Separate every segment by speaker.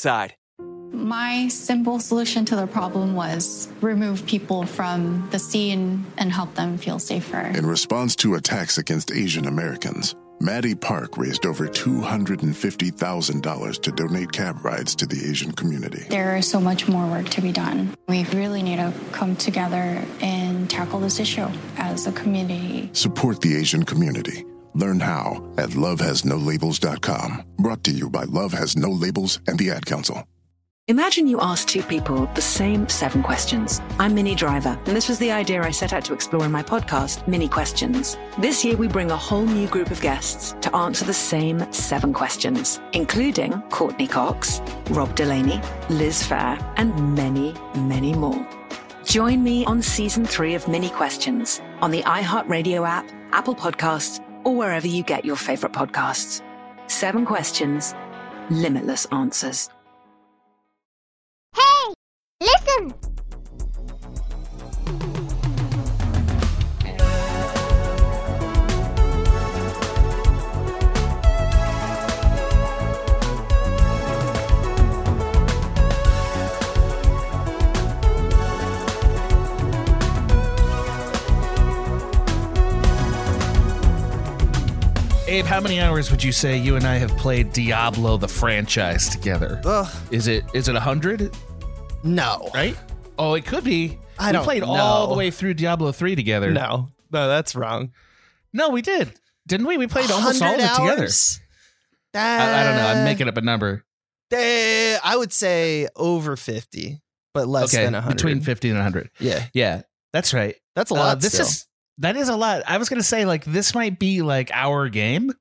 Speaker 1: Side.
Speaker 2: My simple solution to the problem was remove people from the scene and help them feel safer.
Speaker 3: In response to attacks against Asian Americans, Maddie Park raised over $250,000 to donate cab rides to the Asian community.
Speaker 2: There is so much more work to be done. We really need to come together and tackle this issue as a community.
Speaker 3: Support the Asian community. Learn how at lovehasnolabels.com. Brought to you by Love Has No Labels and the Ad Council.
Speaker 4: Imagine you ask two people the same seven questions. I'm Minnie Driver, and this was the idea I set out to explore in my podcast, Minnie Questions. This year, we bring a whole new group of guests to answer the same seven questions, including Courteney Cox, Rob Delaney, Liz Phair, and many, many more. Join me on season three of Minnie Questions on the iHeartRadio app, Apple Podcasts, or wherever you get your favorite podcasts. Seven questions, limitless answers.
Speaker 5: Hey, listen!
Speaker 6: Abe, how many hours would you say you and I have played Diablo the franchise together?
Speaker 7: Ugh.
Speaker 6: Is it is it a hundred?
Speaker 7: No.
Speaker 6: Right? Oh, it could be.
Speaker 7: I
Speaker 6: we
Speaker 7: don't
Speaker 6: played
Speaker 7: know.
Speaker 6: all the way through Diablo 3 together.
Speaker 7: No, no, that's wrong.
Speaker 6: No, we did. Didn't we? We played almost all of
Speaker 7: 100
Speaker 6: it together.
Speaker 7: hours?
Speaker 6: I, I don't know. I'm
Speaker 7: Uh,
Speaker 6: making up a number.
Speaker 7: eh, I would say over 50, but less
Speaker 6: okay,
Speaker 7: than 100.
Speaker 6: between 50 and 100.
Speaker 7: Yeah.
Speaker 6: Yeah, that's right.
Speaker 7: That's a
Speaker 6: Uh,
Speaker 7: lot.
Speaker 6: this
Speaker 7: still.
Speaker 6: is that is a lot. I was gonna say like this might be like our game.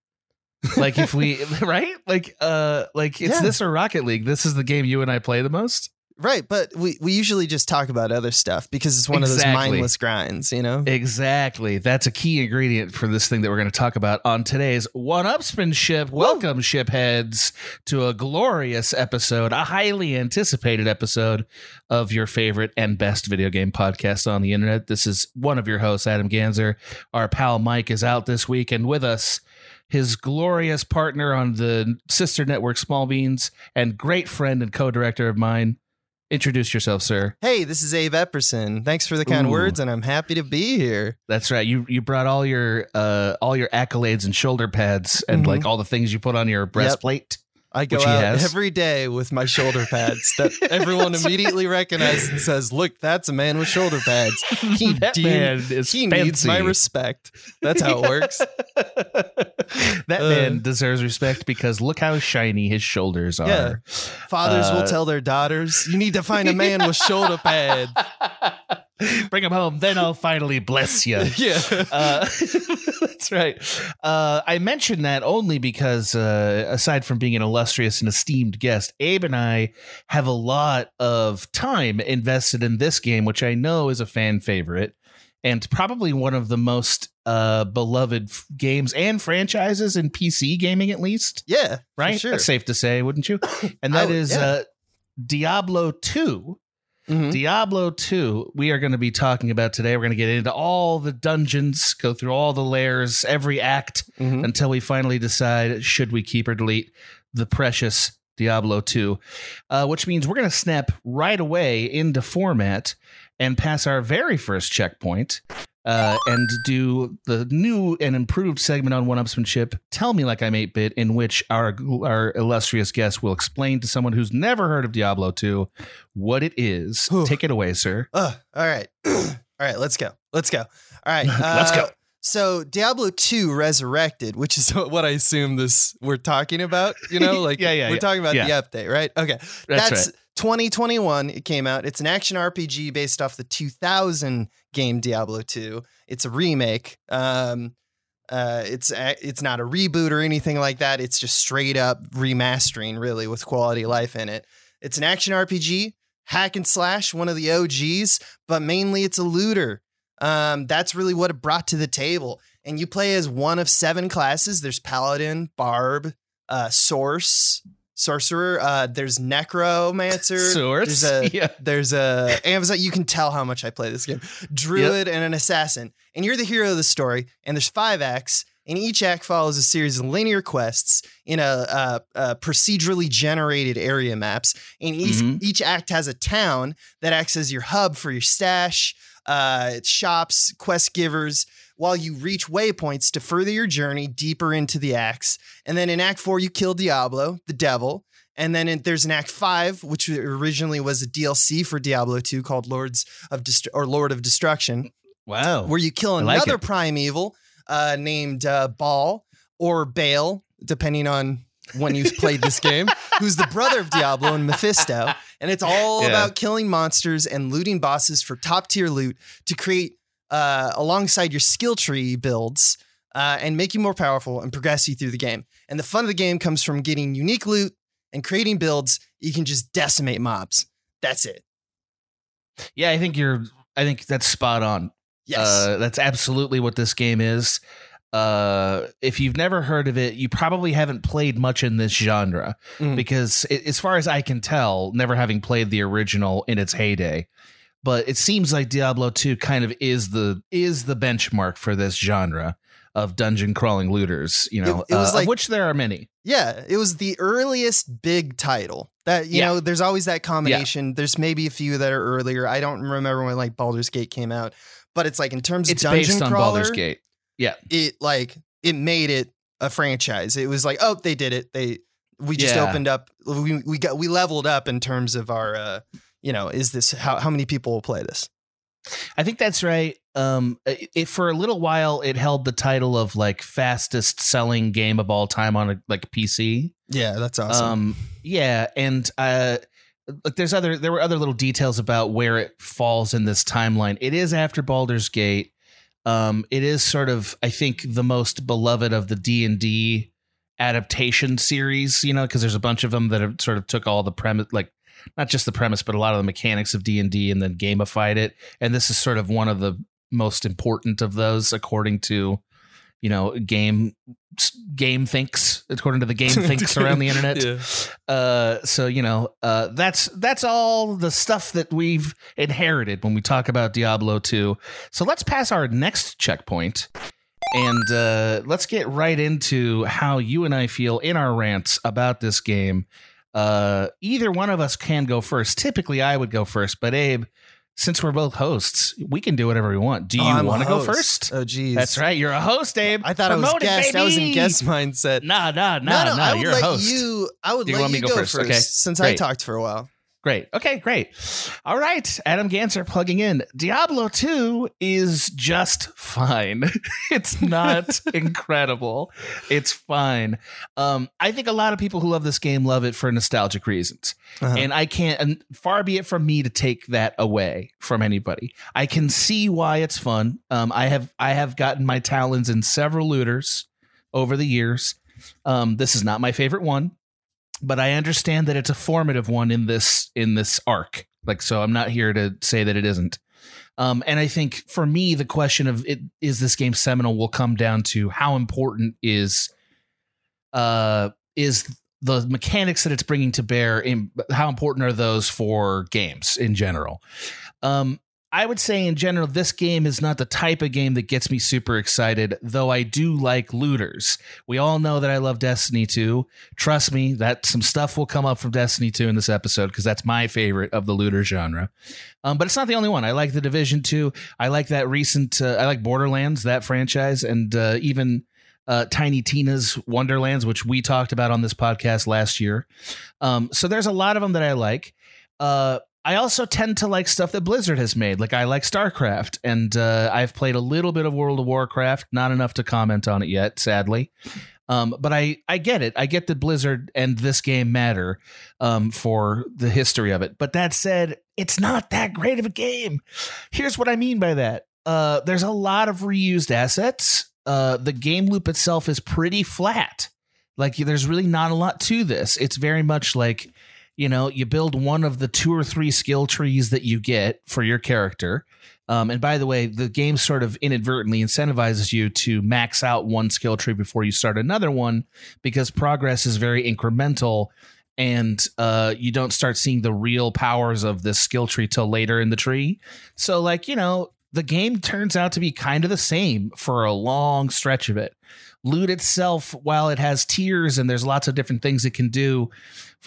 Speaker 6: Like if we right like uh like it's
Speaker 7: Yeah.
Speaker 6: this or Rocket League. This is the game you and I play the most.
Speaker 7: Right, but we, we usually just talk about other stuff because it's one of those mindless grinds, you know?
Speaker 6: Exactly. That's a key ingredient for this thing that we're going to talk about on today's One Upsmanship. Welcome, shipheads, to a glorious episode, a highly anticipated episode of your favorite and best video game podcast on the internet. This is one of your hosts, Adam Ganzer. Our pal Mike is out this week, and with us, his glorious partner on the sister network Small Beans and great friend and co-director of mine. Introduce yourself, sir.
Speaker 7: Hey, this is Abe Epperson. Thanks for the kind
Speaker 6: Ooh.
Speaker 7: words, and I'm happy to be here.
Speaker 6: That's right. You you brought all your uh all your accolades and shoulder pads and
Speaker 7: Mhm.
Speaker 6: like all the things you put on your breastplate.
Speaker 7: I go
Speaker 6: Which
Speaker 7: out every day with my shoulder pads that everyone immediately recognizes and says, "Look, that's a man with shoulder pads. He,
Speaker 6: That
Speaker 7: de-
Speaker 6: man is
Speaker 7: he needs my respect." That's how it works.
Speaker 6: that
Speaker 7: Uh,
Speaker 6: man deserves respect because look how shiny his shoulders are.
Speaker 7: Yeah. Fathers
Speaker 6: Uh,
Speaker 7: will tell their daughters, "You need to find a man with shoulder pads."
Speaker 6: Bring him home, then I'll finally bless you.
Speaker 7: Yeah.
Speaker 6: Uh, that's right. Uh, I mentioned that only because, uh, aside from being an illustrious and esteemed guest, Abe and I have a lot of time invested in this game, which I know is a fan favorite and probably one of the most uh, beloved f- games and franchises in PC gaming, at least.
Speaker 7: Yeah,
Speaker 6: Right?
Speaker 7: sure.
Speaker 6: That's safe to say, wouldn't you? And that
Speaker 7: would-
Speaker 6: is
Speaker 7: yeah.
Speaker 6: uh, Diablo 2.
Speaker 7: Mhm.
Speaker 6: Diablo 2, we are going to be talking about today. We're going to get into all the dungeons, go through all the layers, every act,
Speaker 7: Mhm.
Speaker 6: until we finally decide should we keep or delete the precious Diablo 2, uh, which means we're going to snap right away into format and pass our very first checkpoint, uh, and do the new and improved segment on one upsmanship. Tell me like I'm 8 bit, in which our our illustrious guest will explain to someone who's never heard of Diablo 2 what it is. Take it away, sir.
Speaker 5: Uh, all right. all right, let's go. Let's go. All right.
Speaker 6: Let's go.
Speaker 5: uh, So Diablo 2 Resurrected, which is what I assume this we're talking about, you know, like
Speaker 6: Yeah, yeah,
Speaker 5: we're
Speaker 6: yeah.
Speaker 5: talking about
Speaker 6: Yeah.
Speaker 5: the update, right? Okay.
Speaker 6: That's
Speaker 5: That's,
Speaker 6: right.
Speaker 5: 2021 it came out. It's an action RPG based off the 2000 game Diablo 2. It's a remake. Um uh, it's it's not a reboot or anything like that. It's just straight up remastering, really, with quality life in it. It's an action RPG, hack and slash, one of the OGs, but mainly it's a looter. Um, that's really what it brought to the table. And you play as one of seven classes. There's Paladin, Barb, uh, Source, Sorcerer. Uh, there's Necromancer.
Speaker 6: Source?
Speaker 5: There's a
Speaker 6: Yeah.
Speaker 5: there's a Amazon. You can tell how much I play this game. Druid and an assassin. And you're the hero of the story. And there's five acts. And each act follows a series of linear quests in a, procedurally generated area maps. And each,
Speaker 6: Mhm.
Speaker 5: each act has a town that acts as your hub for your stash, uh, shops, quest givers, while you reach waypoints to further your journey deeper into the acts. And then in Act 4, you kill Diablo, the devil. And then in, there's an Act 5, which originally was a DLC for Diablo 2 called Lords of Dest- or Lord of Destruction
Speaker 6: Wow.
Speaker 5: where you kill
Speaker 6: like
Speaker 5: another
Speaker 6: it.
Speaker 5: primeval uh, named uh, Baal or Baal, depending on when you played this game, who's the brother of Diablo and Mephisto. And it's all
Speaker 6: Yeah.
Speaker 5: about killing monsters and looting bosses for top tier loot to create, uh, alongside your skill tree builds, uh, and make you more powerful and progress you through the game. And the fun of the game comes from getting unique loot and creating builds. You can just decimate mobs. That's it.
Speaker 6: Yeah, I think you're. I think that's spot on.
Speaker 5: Yes.
Speaker 6: Uh, that's absolutely what this game is. Uh, if you've never heard of it, you probably haven't played much in this genre
Speaker 5: Mhm.
Speaker 6: because, i as far as I can tell, never having played the original in its heyday, but it seems like Diablo 2 kind of is the is the benchmark for this genre of dungeon crawling looters. You know,
Speaker 5: It- it was
Speaker 6: uh, of
Speaker 5: like-
Speaker 6: which there are many.
Speaker 5: Yeah, it was the earliest big title. That you
Speaker 6: Yeah.
Speaker 5: know, there's always that combination. There's maybe a few that are earlier. I don't remember when like Baldur's Gate came out, but it's like in terms
Speaker 6: It's
Speaker 5: of dungeon
Speaker 6: based on
Speaker 5: crawler,
Speaker 6: Baldur's Gate. Yeah.
Speaker 5: it like it made it a franchise. It was like, oh, they did it. They we just
Speaker 6: Yeah.
Speaker 5: opened up. We we got we leveled up in terms of our uh, you know, is this how how many people will play this?
Speaker 6: I think that's right. Um, it, for a little while, it held the title of like fastest selling game of all time on a like PC.
Speaker 5: Yeah, that's awesome.
Speaker 6: Um, yeah, and uh, like there's other there were other little details about where it falls in this timeline. It is after Baldur's Gate. Um, it is sort of I think the most beloved of the D and D adaptation series. You know, because there's a bunch of them that have sort of took all the premise like. Not just the premise, but a lot of the mechanics of D and D, and then gamified it. And this is sort of one of the most important of those, according to you know game game thinks according to the game thinks around the internet
Speaker 7: Yeah.
Speaker 6: uh so you know uh that's that's all the stuff that we've inherited when we talk about diablo 2 so let's pass our next checkpoint and uh let's get right into how you and i feel in our rants about this game uh either one of us can go first typically i would go first but abe since we're both hosts we can do whatever we want do you
Speaker 5: Oh,
Speaker 6: want to go first
Speaker 5: Oh geez.
Speaker 6: that's right. You're a host, Abe.
Speaker 5: I thought I was guest. I was in guest mindset.
Speaker 6: Nah, nah, nah,
Speaker 5: no, no,
Speaker 6: nah.
Speaker 5: I would
Speaker 6: You're
Speaker 5: let
Speaker 6: a host.
Speaker 5: you. I would
Speaker 6: You
Speaker 5: let you
Speaker 6: to
Speaker 5: go
Speaker 6: go
Speaker 5: first,
Speaker 6: first? Okay,
Speaker 5: since I talked for a while.
Speaker 6: Great. Okay, great. All right. Adam Ganser plugging in. Diablo 2 is just fine. it's not incredible. It's fine. Um, I think a lot of people who love this game love it for nostalgic reasons.
Speaker 5: Uh-huh.
Speaker 6: And I can't, and far be it from me to take that away from anybody. I can see why it's fun. Um, I have, I have gotten my talons in several looters over the years. Um, this is not my favorite one but I understand that it's a formative one in this in this arc. Like, so I'm not here to say that it isn't. Um, and I think for me, the question of it is this game seminal will come down to how important is uh is the mechanics that it's bringing to bear in how important are those for games in general um I would say in general, this game is not the type of game that gets me super excited, though I do like looters. We all know that I love Destiny 2. Trust me, that some stuff will come up from Destiny 2 in this episode because that's my favorite of the looter genre. Um, but it's not the only one. I like the Division 2. I like that recent, uh, I like Borderlands, that franchise, and uh, even uh, Tiny Tina's Wonderlands, which we talked about on this podcast last year. Um, so there's a lot of them that I like. Uh, I also tend to like stuff that Blizzard has made. Like I like StarCraft, and uh, I've played a little bit of World of Warcraft, not enough to comment on it yet, sadly. Um, but I I get it. I get that Blizzard and this game matter um, for the history of it. But that said, it's not that great of a game. Here's what I mean by that. Uh, there's a lot of reused assets. Uh, the game loop itself is pretty flat. Like there's really not a lot to this. It's very much like you know, you build one of the two or three skill trees that you get for your character. Um, and by the way, the game sort of inadvertently incentivizes you to max out one skill tree before you start another one because progress is very incremental and uh, you don't start seeing the real powers of this skill tree till later in the tree. So, like, you know, the game turns out to be kind of the same for a long stretch of it. Loot itself, while it has tiers and there's lots of different things it can do,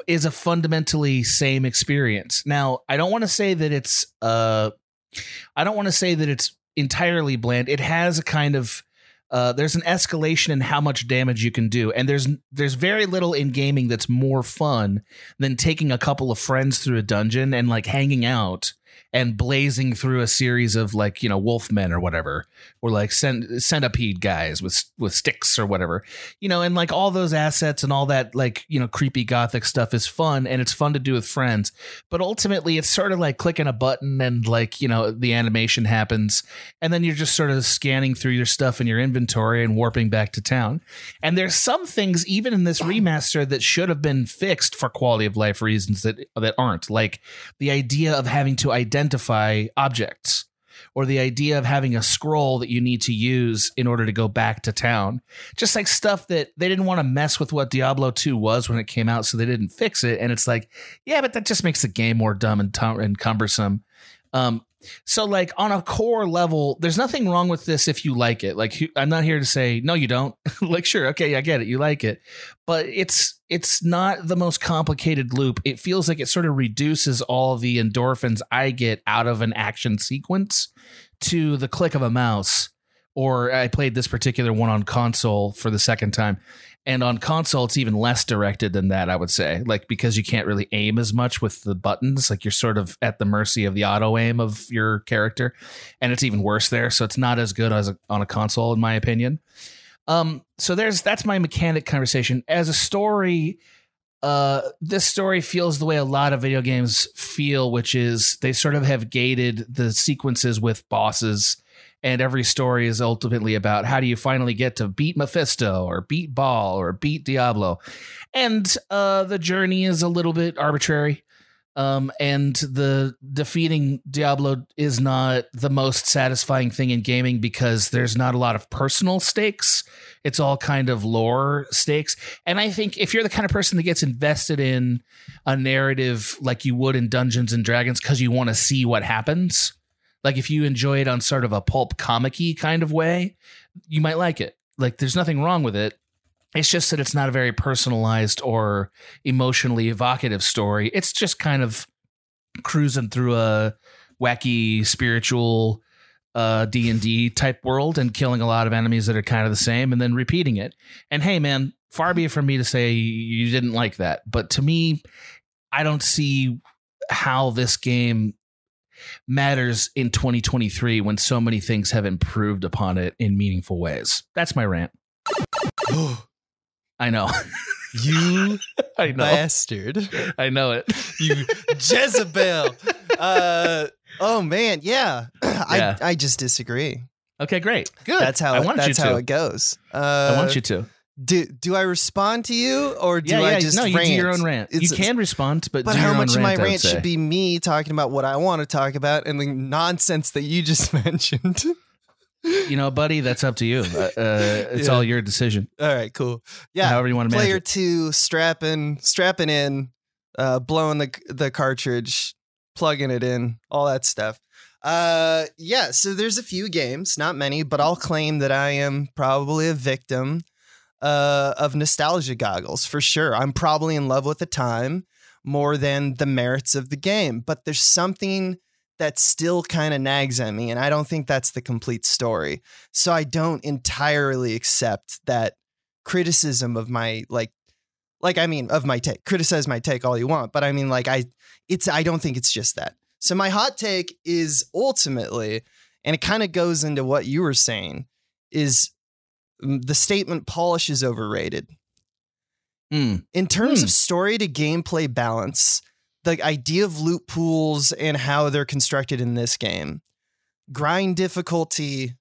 Speaker 6: is a fundamentally same experience. Now, I don't want to say that it's uh I don't want to say that it's entirely bland. It has a kind of uh, there's an escalation in how much damage you can do, and there's there's very little in gaming that's more fun than taking a couple of friends through a dungeon and like hanging out and blazing through a series of like you know wolfmen or whatever or like cent- centipede guys with with sticks or whatever you know and like all those assets and all that like you know creepy gothic stuff is fun and it's fun to do with friends. But ultimately it's sort of like clicking a button and like you know the animation happens and then you're just sort of scanning through your stuff in your inventory and warping back to town. And there's some things even in this remaster that should have been fixed for quality of life reasons that that aren't. Like the idea of having to identify objects or the idea of having a scroll that you need to use in order to go back to town. Just like stuff that they didn't want to mess with what Diablo 2 was when it came out, so they didn't fix it. And it's like, yeah, but that just makes the game more dumb and, tum- and cumbersome. Um, so like on a core level, there's nothing wrong with this if you like it. Like I'm not here to say no, you don't. like sure, okay, I get it, you like it, but it's it's not the most complicated loop. It feels like it sort of reduces all the endorphins I get out of an action sequence to the click of a mouse. Or I played this particular one on console for the second time. And on console, it's even less directed than that, I would say. Like, because you can't really aim as much with the buttons. Like, you're sort of at the mercy of the auto aim of your character. And it's even worse there. So, it's not as good as a, on a console, in my opinion. Um, so there's that's my mechanic conversation. As a story, uh, this story feels the way a lot of video games feel, which is they sort of have gated the sequences with bosses and every story is ultimately about how do you finally get to beat Mephisto or beat Baal or beat Diablo, and uh, the journey is a little bit arbitrary. Um, and the defeating Diablo is not the most satisfying thing in gaming because there's not a lot of personal stakes. It's all kind of lore stakes. And I think if you're the kind of person that gets invested in a narrative like you would in Dungeons and Dragons because you want to see what happens, like if you enjoy it on sort of a pulp comic kind of way, you might like it. Like there's nothing wrong with it. It's just that it's not a very personalized or emotionally evocative story. It's just kind of cruising through a wacky spiritual uh D&D type world and killing a lot of enemies that are kind of the same and then repeating it. And hey man, far be it from me to say you didn't like that, but to me I don't see how this game matters in 2023 when so many things have improved upon it in meaningful ways. That's my rant. I know.
Speaker 7: You
Speaker 6: I know.
Speaker 7: bastard.
Speaker 6: I know it.
Speaker 7: You Jezebel.
Speaker 5: Uh, oh man, yeah.
Speaker 6: Yeah.
Speaker 5: I I just disagree.
Speaker 6: Okay, great. Good.
Speaker 5: That's how
Speaker 6: I
Speaker 5: it,
Speaker 6: want
Speaker 5: that's
Speaker 6: you
Speaker 5: how
Speaker 6: to.
Speaker 5: it goes. Uh,
Speaker 6: I want you to.
Speaker 5: Do do I respond to you or do
Speaker 6: yeah, yeah.
Speaker 5: I just
Speaker 6: no, you
Speaker 5: rant?
Speaker 6: do your own rant.
Speaker 5: It's-
Speaker 6: you can respond, but
Speaker 5: But how much of my
Speaker 6: rant,
Speaker 5: rant should be me talking about what I want to talk about and the nonsense that you just mentioned?
Speaker 6: You know, buddy, that's up to you. Uh, uh, it's
Speaker 5: Yeah.
Speaker 6: all your decision.
Speaker 5: All right, cool. Yeah,
Speaker 6: However you want to
Speaker 5: player two strapping strapping in, uh, blowing the the cartridge, plugging it in, all that stuff. Uh, yeah. So there's a few games, not many, but I'll claim that I am probably a victim uh, of nostalgia goggles for sure. I'm probably in love with the time more than the merits of the game, but there's something that still kind of nags at me, and I don't think that's the complete story. So I don't entirely accept that criticism of my like like I mean of my take. Criticize my take all you want, but I mean like I it's I don't think it's just that. So my hot take is ultimately and it kind of goes into what you were saying is the statement polish is overrated.
Speaker 6: Mm.
Speaker 5: In terms
Speaker 6: Hmm.
Speaker 5: of story to gameplay balance, the idea of loot pools and how they're constructed in this game, grind difficulty,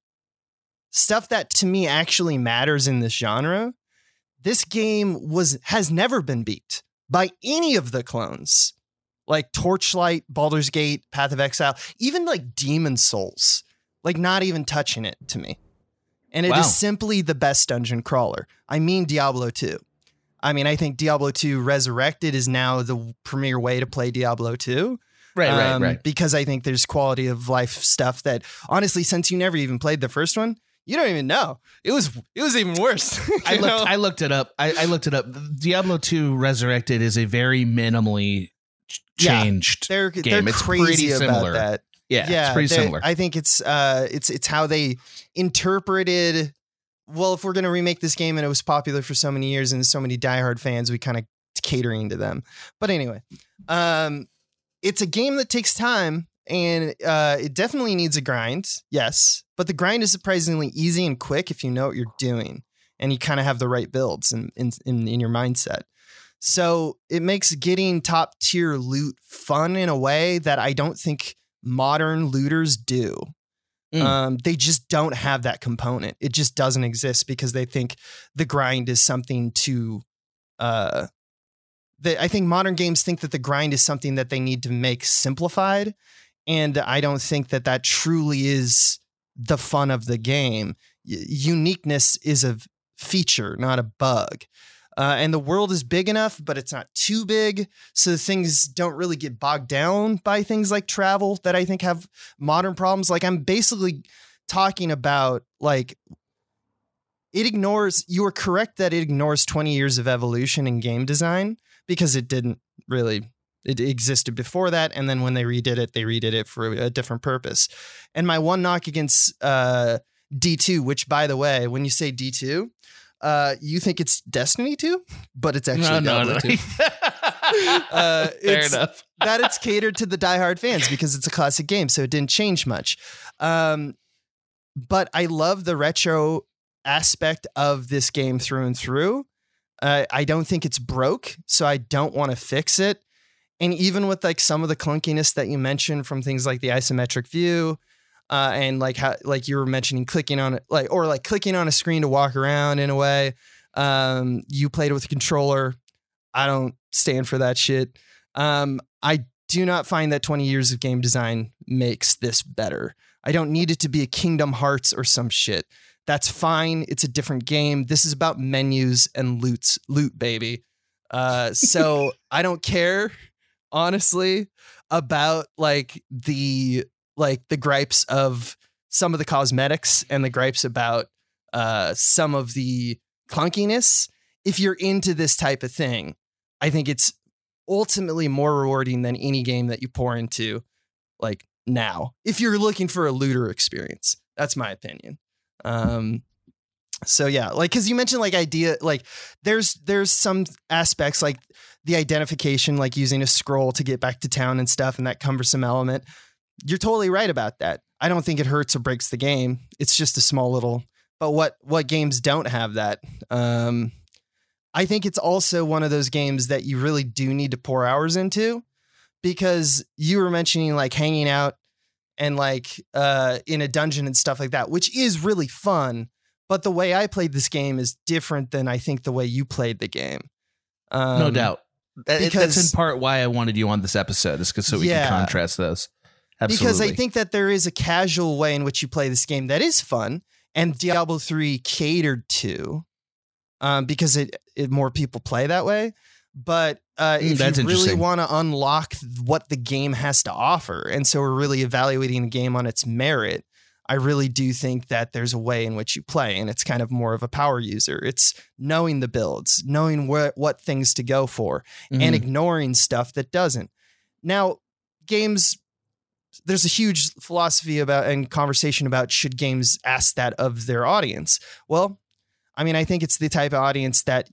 Speaker 5: stuff that to me actually matters in this genre, this game was has never been beat by any of the clones. Like Torchlight, Baldur's Gate, Path of Exile, even like Demon Souls. Like not even touching it to me. And it is
Speaker 6: Wow.
Speaker 5: simply the best dungeon crawler. I mean Diablo 2. I mean, I think Diablo 2 Resurrected is now the premier way to play Diablo 2.
Speaker 6: Right, right,
Speaker 5: Um,
Speaker 6: right.
Speaker 5: Because I think there's quality of life stuff that honestly, since you never even played the first one, you don't even know. It was it was even worse.
Speaker 6: I looked.
Speaker 5: know?
Speaker 6: I looked it up. I, I looked it up. Diablo Two Resurrected is a very minimally ch-
Speaker 5: Yeah,
Speaker 6: changed
Speaker 5: they're
Speaker 6: game.
Speaker 5: they're
Speaker 6: it's
Speaker 5: crazy
Speaker 6: pretty similar.
Speaker 5: about that.
Speaker 6: Yeah, it's pretty similar.
Speaker 5: I think it's uh it's it's how they interpreted well, if we're gonna remake this game and it was popular for so many years and so many diehard fans, we kind of catering to them. But anyway, um it's a game that takes time and uh it definitely needs a grind, yes. But the grind is surprisingly easy and quick if you know what you're doing and you kind of have the right builds in, in in in your mindset. So it makes getting top tier loot fun in a way that I don't think modern looters do.
Speaker 6: Mm.
Speaker 5: Um, they just don't have that component. It just doesn't exist because they think the grind is something to. Uh, they, I think modern games think that the grind is something that they need to make simplified, and I don't think that that truly is the fun of the game. Y- uniqueness is a feature, not a bug. Uh, and the world is big enough, but it's not too big. So things don't really get bogged down by things like travel that I think have modern problems. Like I'm basically talking about like it ignores you are correct that it ignores 20 years of evolution in game design because it didn't really it existed before that and then when they redid it they redid it for a different purpose and my one knock against uh d2 which by the way when you say d2 uh you think it's destiny 2 but it's actually
Speaker 6: No, no,
Speaker 5: Diablo
Speaker 6: no.
Speaker 5: 2 uh,
Speaker 6: Fair
Speaker 5: it's-
Speaker 6: enough.
Speaker 5: that it's catered to the diehard fans because it's a classic game, so it didn't change much. Um, but I love the retro aspect of this game through and through. Uh, I don't think it's broke, so I don't want to fix it. And even with like some of the clunkiness that you mentioned from things like the isometric view, uh, and like how like you were mentioning clicking on it, like or like clicking on a screen to walk around in a way. Um, you played with a controller. I don't stand for that shit. Um, I do not find that 20 years of game design makes this better. I don't need it to be a Kingdom Hearts or some shit. That's fine. It's a different game. This is about menus and loots, loot, baby. Uh, so I don't care, honestly, about like the like the gripes of some of the cosmetics and the gripes about uh, some of the clunkiness. If you're into this type of thing, I think it's ultimately more rewarding than any game that you pour into like now. If you're looking for a looter experience, that's my opinion. Um so yeah, like cuz you mentioned like idea like there's there's some aspects like the identification like using a scroll to get back to town and stuff and that cumbersome element. You're totally right about that. I don't think it hurts or breaks the game. It's just a small little but what what games don't have that? Um I think it's also one of those games that you really do need to pour hours into because you were mentioning like hanging out and like uh in a dungeon and stuff like that, which is really fun. But the way I played this game is different than I think the way you played the game. Um,
Speaker 6: no doubt. That- that's in part why I wanted you on this episode, is because so we
Speaker 5: Yeah.
Speaker 6: can contrast those. Absolutely.
Speaker 5: Because I think that there is a casual way in which you play this game that is fun, and Diablo 3 catered to, um, because it, it more people play that way. But uh,
Speaker 6: Mm,
Speaker 5: if
Speaker 6: that's
Speaker 5: you really want to unlock what the game has to offer. And so we're really evaluating the game on its merit. I really do think that there's a way in which you play, and it's kind of more of a power user. It's knowing the builds, knowing what what things to go for, and
Speaker 6: Mhm.
Speaker 5: ignoring stuff that doesn't. Now, games there's a huge philosophy about and conversation about should games ask that of their audience. Well, I mean, I think it's the type of audience that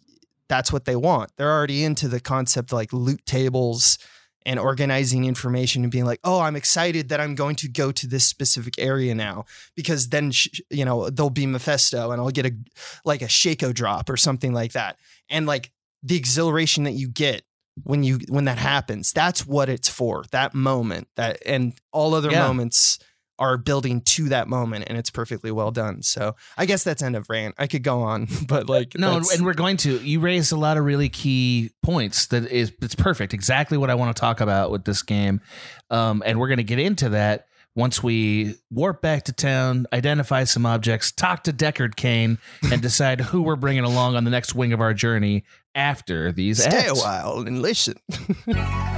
Speaker 5: that's what they want. They're already into the concept like loot tables and organizing information and being like, "Oh, I'm excited that I'm going to go to this specific area now because then sh- you know there'll be Mephisto and I'll get a like a Shako drop or something like that." And like the exhilaration that you get when you when that happens, that's what it's for. That moment, that and all other
Speaker 6: Yeah.
Speaker 5: moments are building to that moment and it's perfectly well done. So I guess that's end of rant. I could go on, but like
Speaker 6: No, and we're going to. You raised a lot of really key points. That is, it's perfect. Exactly what I want to talk about with this game, um, and we're going to get into that once we warp back to town, identify some objects, talk to Deckard Cain, and decide who we're bringing along on the next wing of our journey after these.
Speaker 5: stay a while and listen.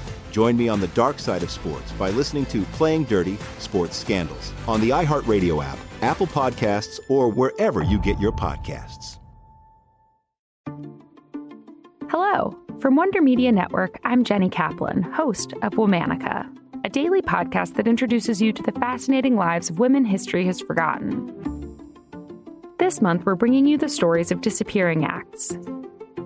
Speaker 8: Join me on the dark side of sports by listening to Playing Dirty Sports Scandals on the iHeartRadio app, Apple Podcasts, or wherever you get your podcasts.
Speaker 9: Hello. From Wonder Media Network, I'm Jenny Kaplan, host of Womanica, a daily podcast that introduces you to the fascinating lives of women history has forgotten. This month, we're bringing you the stories of disappearing acts.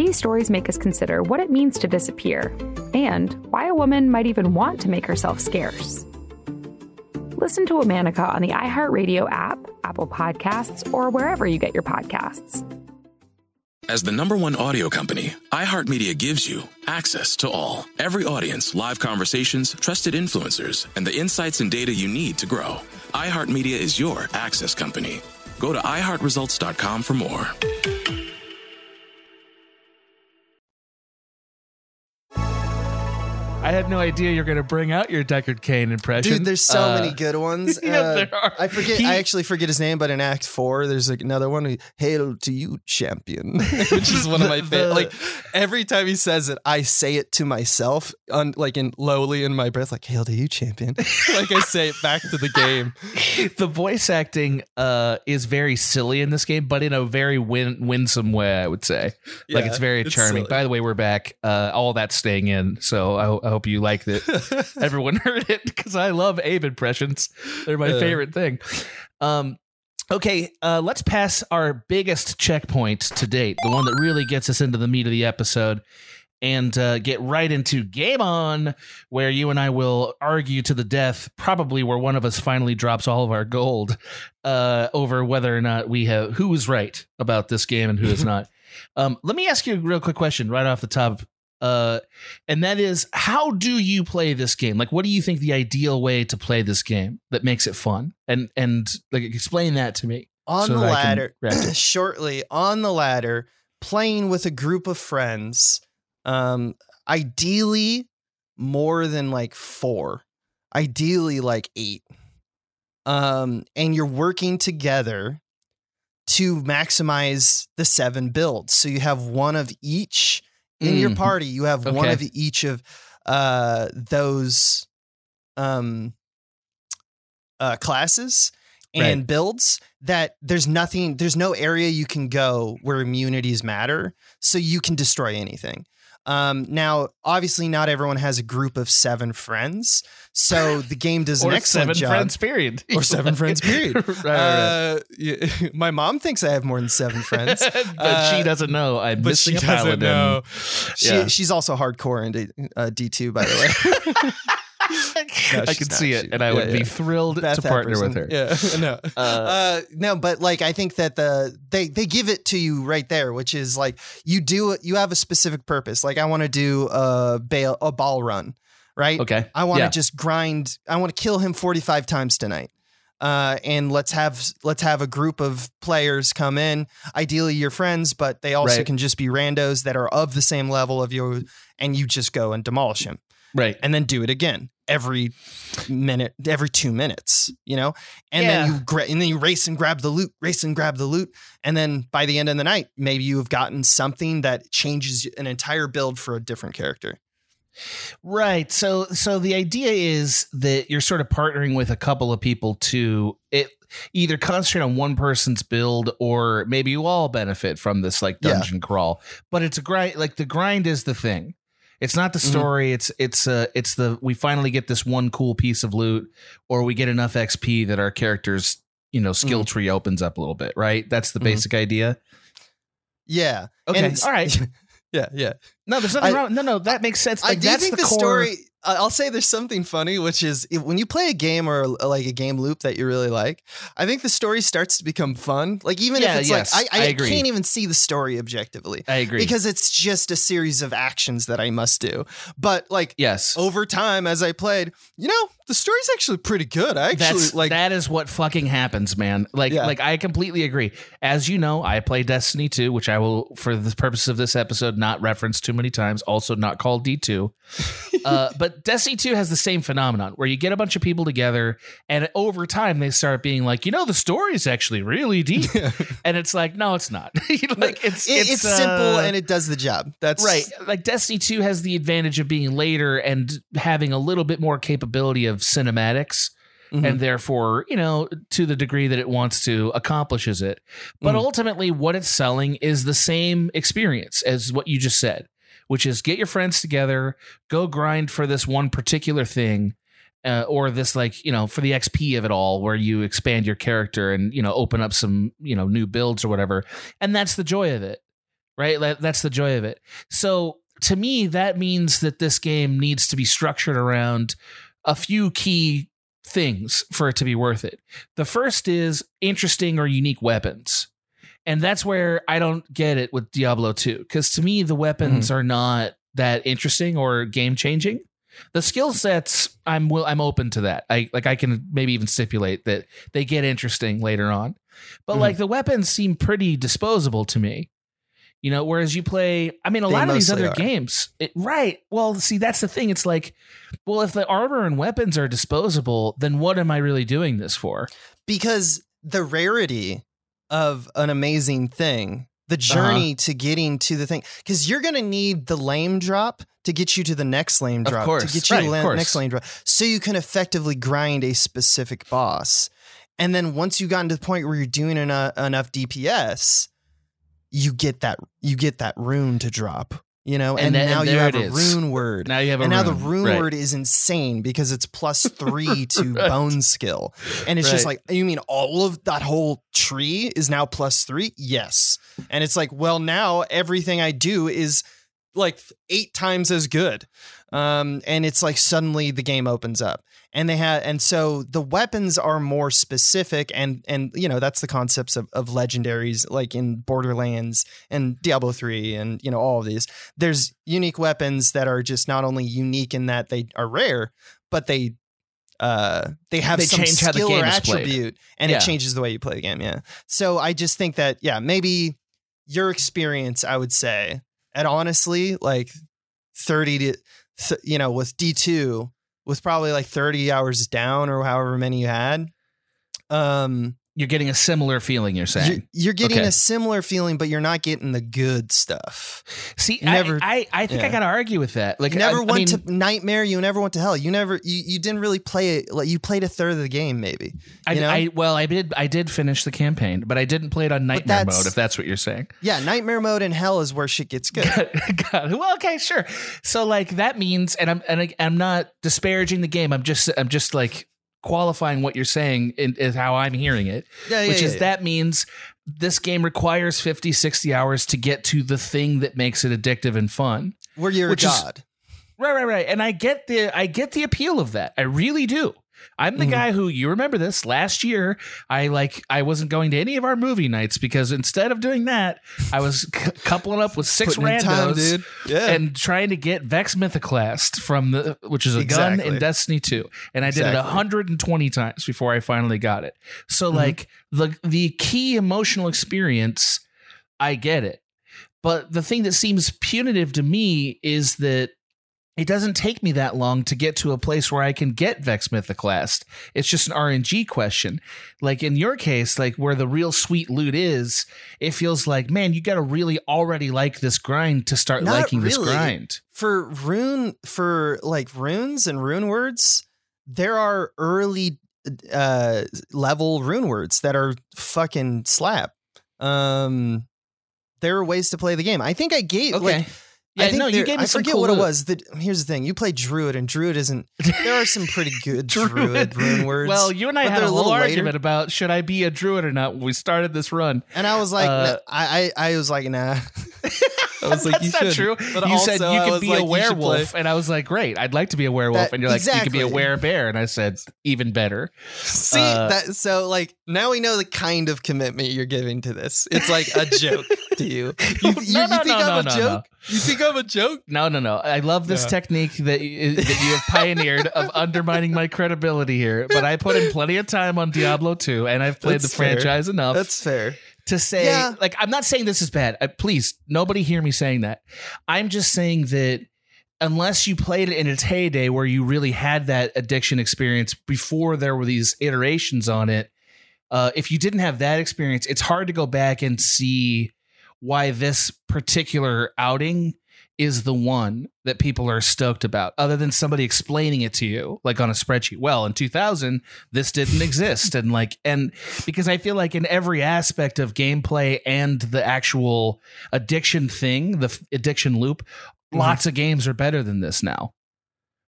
Speaker 9: These stories make us consider what it means to disappear and why a woman might even want to make herself scarce. Listen to Womanica on the iHeartRadio app, Apple Podcasts, or wherever you get your podcasts.
Speaker 10: As the number one audio company, iHeartMedia gives you access to all. Every audience, live conversations, trusted influencers, and the insights and data you need to grow. iHeartMedia is your access company. Go to iHeartResults.com for more.
Speaker 6: Had no idea you're going to bring out your Deckard Cain impression.
Speaker 5: Dude, there's so
Speaker 6: Uh,
Speaker 5: many good ones.
Speaker 6: yeah,
Speaker 5: Uh,
Speaker 6: there are.
Speaker 5: I forget.
Speaker 6: He-
Speaker 5: I actually forget his name, but in Act Four, there's like another one. Hail to you, champion, which is one of my
Speaker 7: The-
Speaker 5: favorite. Like every time he says it, I say it to myself, on like in lowly in my breath, like "Hail to you, champion." like I say it back to the game.
Speaker 6: the voice acting uh, is very silly in this game, but in a very win- winsome way, I would say. like it's very
Speaker 5: it's
Speaker 6: charming.
Speaker 5: silly.
Speaker 6: By the way, we're back. Uh, all that's staying in, so I, I hope you liked it. Everyone heard it because I love Abe impressions. They're my
Speaker 5: Yeah.
Speaker 6: favorite thing. Um, okay, uh, let's pass our biggest checkpoint to date, the one that really gets us into the meat of the episode. And uh, get right into Game On, where you and I will argue to the death, probably where one of us finally drops all of our gold uh, over whether or not we have who is right about this game and who is not. Um, let me ask you a real quick question right off the top, uh, and that is, how do you play this game? Like, what do you think the ideal way to play this game that makes it fun? And and like, explain that to me
Speaker 5: on
Speaker 6: so
Speaker 5: the
Speaker 6: that I can
Speaker 5: ladder
Speaker 6: react to it.
Speaker 5: shortly on the ladder playing with a group of friends um ideally more than like four ideally like eight um, and you're working together to maximize the seven builds. So you have one of each in your
Speaker 6: Mm.
Speaker 5: party. You have one of each of uh, those um, uh, classes and
Speaker 6: Right.
Speaker 5: builds that there's nothing there's no area you can go where immunities matter so you can destroy anything um, now obviously not everyone has a group of seven friends so the game does an excellent
Speaker 6: seven
Speaker 5: job
Speaker 6: friends, period.
Speaker 5: or seven friends period
Speaker 6: Right, right, right.
Speaker 5: Uh, my mom thinks i have more than seven friends
Speaker 6: but she
Speaker 5: Uh,
Speaker 6: doesn't know. I'm
Speaker 5: but
Speaker 6: missing
Speaker 5: she doesn't
Speaker 6: paladin.
Speaker 5: know. She,
Speaker 6: Yeah.
Speaker 5: she's also hardcore into uh, D2, by the way. No,
Speaker 6: I
Speaker 5: she's
Speaker 6: can
Speaker 5: not.
Speaker 6: see it, and I
Speaker 5: yeah,
Speaker 6: would be
Speaker 5: yeah.
Speaker 6: thrilled
Speaker 5: Beth
Speaker 6: to partner with her.
Speaker 5: Yeah, no,
Speaker 6: Uh,
Speaker 5: uh, no, but like I think that the they they give it to you right there, which is like you do you have a specific purpose. Like I want to do a bail a Baal run, right?
Speaker 6: Okay.
Speaker 5: I want to
Speaker 6: Yeah.
Speaker 5: just grind. I want to kill him forty five times tonight. Uh, and let's have let's have a group of players come in. Ideally, your friends, but they also
Speaker 6: Right.
Speaker 5: can just be randos that are of the same level of you, and you just go and demolish him
Speaker 6: Right.
Speaker 5: and then do it again every minute, every two minutes, you know, and
Speaker 6: Yeah.
Speaker 5: then you gra- and then you race and grab the loot, race and grab the loot, and then by the end of the night, maybe you have gotten something that changes an entire build for a different character.
Speaker 6: Right. So so the idea is that you're sort of partnering with a couple of people to it either concentrate on one person's build or maybe you all benefit from this like
Speaker 5: Yeah.
Speaker 6: dungeon crawl. But it's a grind like the grind is the thing. It's not the
Speaker 5: Mhm.
Speaker 6: story, it's it's uh it's the we finally get this one cool piece of loot or we get enough XP that our characters, you know, skill tree opens up a little bit, right? That's the
Speaker 5: Mhm.
Speaker 6: basic idea.
Speaker 5: Yeah.
Speaker 6: Okay. All right.
Speaker 5: Yeah. Yeah.
Speaker 6: No, there's nothing
Speaker 5: I-
Speaker 6: wrong. No, no, that makes sense.
Speaker 5: I do think
Speaker 6: the,
Speaker 5: the, story. I'll say there's something funny, which is when you play a game or uh, like a game loop that you really like, I think the story starts to become fun. Like even
Speaker 6: Yeah,
Speaker 5: if it's
Speaker 6: yes,
Speaker 5: like I,
Speaker 6: I
Speaker 5: I, can't even see the story objectively.
Speaker 6: I agree.
Speaker 5: because it's just a series of actions that I must do. But like
Speaker 6: yes,
Speaker 5: over time as I played, you know, the story's actually pretty good. I actually
Speaker 6: That's
Speaker 5: like
Speaker 6: that is what fucking happens, man. Like
Speaker 5: Yeah.
Speaker 6: like I completely agree. As you know, I play Destiny 2, which I will for the purpose of this episode not reference too many times, also not called D2. uh, but Destiny 2 has the same phenomenon where you get a bunch of people together and over time they start being like, "You know, the story is actually really deep." and it's like, "No, it's not." like it's
Speaker 5: it- it's, simple
Speaker 6: uh,
Speaker 5: and it does the job. That's
Speaker 6: right. Like Destiny 2 has the advantage of being later and having a little bit more capability of cinematics.
Speaker 5: Mhm.
Speaker 6: And therefore, you know, to the degree that it wants to, accomplishes it. But
Speaker 5: Mhm.
Speaker 6: ultimately, what it's selling is the same experience as what you just said, which is get your friends together, go grind for this one particular thing, uh, or this like you know for the XP of it all, where you expand your character and you know open up some you know new builds or whatever, and that's the joy of it right? That's the joy of it. So to me, that means that this game needs to be structured around a few key things for it to be worth it. The first is interesting or unique weapons. And that's where I don't get it with Diablo 2 because to me the weapons are not that interesting or game changing. The skill sets I'm will I'm open to that. I like I can maybe even stipulate that they get interesting later on. But
Speaker 5: Mhm.
Speaker 6: like the weapons seem pretty disposable to me. You know, whereas you play, I mean, a
Speaker 5: They
Speaker 6: lot of these other
Speaker 5: are.
Speaker 6: games, it, right? Well, see, that's the thing. It's like, well, if the armor and weapons are disposable, then what am I really doing this for?
Speaker 5: because the rarity of an amazing thing, the
Speaker 6: Uh-huh.
Speaker 5: journey to getting to the thing, because you're going to need the lame drop to get you to the next lame
Speaker 6: Of
Speaker 5: drop,
Speaker 6: course.
Speaker 5: to get you
Speaker 6: Right,
Speaker 5: to the next lame drop, so you can effectively grind a specific boss. And then once you've gotten to the point where you're doing enough, enough DPS, you get that you get that rune to drop. You know,
Speaker 6: And
Speaker 5: and, now
Speaker 6: and
Speaker 5: you have a
Speaker 6: is.
Speaker 5: rune word.
Speaker 6: Now you have a
Speaker 5: and now the
Speaker 6: rune,
Speaker 5: rune
Speaker 6: right.
Speaker 5: word is insane because it's plus three to
Speaker 6: Right.
Speaker 5: bone skill. And it's just like, you mean all of that whole tree is now plus three? Yes. And it's like, well, now everything I do is like eight times as good. Um, and it's like suddenly the game opens up. And they had and so the weapons are more specific and and you know that's the concepts of, of legendaries like in Borderlands and Diablo 3 and you know all of these. There's unique weapons that are just not only unique in that they are rare, but they uh they have
Speaker 6: They
Speaker 5: some
Speaker 6: change how the
Speaker 5: skill
Speaker 6: game
Speaker 5: or attribute and
Speaker 6: Yeah.
Speaker 5: it changes the way you play the game yeah so i just think that yeah maybe your experience i would say and honestly like 30 to you know with d2 with probably like 30 hours down or however many you had Um,
Speaker 6: You're getting a similar feeling. You're saying
Speaker 5: you're, you're getting
Speaker 6: Okay.
Speaker 5: a similar feeling, but you're not getting the good stuff.
Speaker 6: See,
Speaker 5: You never-
Speaker 6: I, I, I think I got to argue with that. Like,
Speaker 5: you never
Speaker 6: I, I
Speaker 5: went
Speaker 6: mean,
Speaker 5: to nightmare. You never went to hell. You never. You, you didn't really play it. Like you played a third of the game, maybe.
Speaker 6: I,
Speaker 5: know?
Speaker 6: I well, I did. I did finish the campaign, but I didn't play it on nightmare mode. If that's what you're saying.
Speaker 5: yeah, nightmare mode in hell is where shit gets good.
Speaker 6: God, well, okay, sure. So like that means, and I'm and I, I'm not disparaging the game. I'm just I'm just like qualifying what you're saying in, is how I'm hearing it.
Speaker 5: Yeah, yeah,
Speaker 6: which
Speaker 5: yeah,
Speaker 6: is that means this game requires 50, 60 hours to get to the thing that makes it addictive and fun.
Speaker 5: Where you're
Speaker 6: Which
Speaker 5: a
Speaker 6: is-
Speaker 5: god.
Speaker 6: Right, right, right. And I get the I get the appeal of that. I really do. I'm the
Speaker 5: Mhm.
Speaker 6: guy who you remember this last year. I like I wasn't going to any of our movie nights because instead of doing that, I was c- coupling up with six
Speaker 5: Putting in
Speaker 6: randos
Speaker 5: time. Yeah.
Speaker 6: and trying to get Vex Mythoclast from the which is a gun in Destiny 2. And I did it 120 times before I finally got it. So
Speaker 5: Mhm.
Speaker 6: like the the key emotional experience, I get it. But the thing that seems punitive to me is that it doesn't take me that long to get to a place where I can get Vex Mythoclast. It's just an RNG question. Like in your case, like where the real sweet loot is, it feels like, man, you got to really already like this grind to start
Speaker 5: Not
Speaker 6: liking this grind.
Speaker 5: for rune for like runes and rune words there are early uh level rune words that are fucking slap um there are ways to play the game i think i gave
Speaker 6: Okay.
Speaker 5: like
Speaker 6: Yeah,
Speaker 5: I think
Speaker 6: no, you gave me
Speaker 5: I
Speaker 6: some
Speaker 5: forget
Speaker 6: cool
Speaker 5: what it
Speaker 6: loot.
Speaker 5: was. The, here's the thing: you play druid, and druid isn't. There are some pretty good druid rune words.
Speaker 6: Well, you and I
Speaker 5: but
Speaker 6: had
Speaker 5: they're
Speaker 6: a whole
Speaker 5: little later.
Speaker 6: argument about should I be a druid or not when we started this run.
Speaker 5: and I was like,
Speaker 6: Uh,
Speaker 5: nah, I, I, I was like, nah.
Speaker 7: I was like,
Speaker 6: That's
Speaker 7: you
Speaker 6: not
Speaker 7: should.
Speaker 6: true.
Speaker 7: But
Speaker 6: you
Speaker 7: also,
Speaker 6: said you could be
Speaker 7: like,
Speaker 6: a werewolf, and I was like, great, I'd like to be a werewolf.
Speaker 5: That-
Speaker 6: and you're like, you could be a
Speaker 5: exactly.
Speaker 6: werebear, and I said, even better.
Speaker 5: See
Speaker 6: Uh,
Speaker 5: that? So like now we know the kind of commitment you're giving to this. It's like a joke to you. You, you,
Speaker 6: No, no, you
Speaker 5: think
Speaker 6: no,
Speaker 5: I'm a joke? You think I'm a joke?
Speaker 6: No, no, no. I love this technique that you, that you have pioneered of undermining my credibility here. But I put in plenty of time on Diablo 2, and I've played
Speaker 5: That's
Speaker 6: the
Speaker 5: fair.
Speaker 6: franchise enough.
Speaker 5: That's fair.
Speaker 6: To say
Speaker 5: Yeah.
Speaker 6: like I'm not saying this is bad. Uh, please, nobody hear me saying that. I'm just saying that unless you played it in its heyday where you really had that addiction experience before there were these iterations on it, uh, if you didn't have that experience, it's hard to go back and see why this particular outing is the one that people are stoked about, other than somebody explaining it to you, like on a spreadsheet. Well, in 2000, this didn't exist. And like, and because I feel like in every aspect of gameplay and the actual addiction thing, the addiction loop, lots of games are better than this now.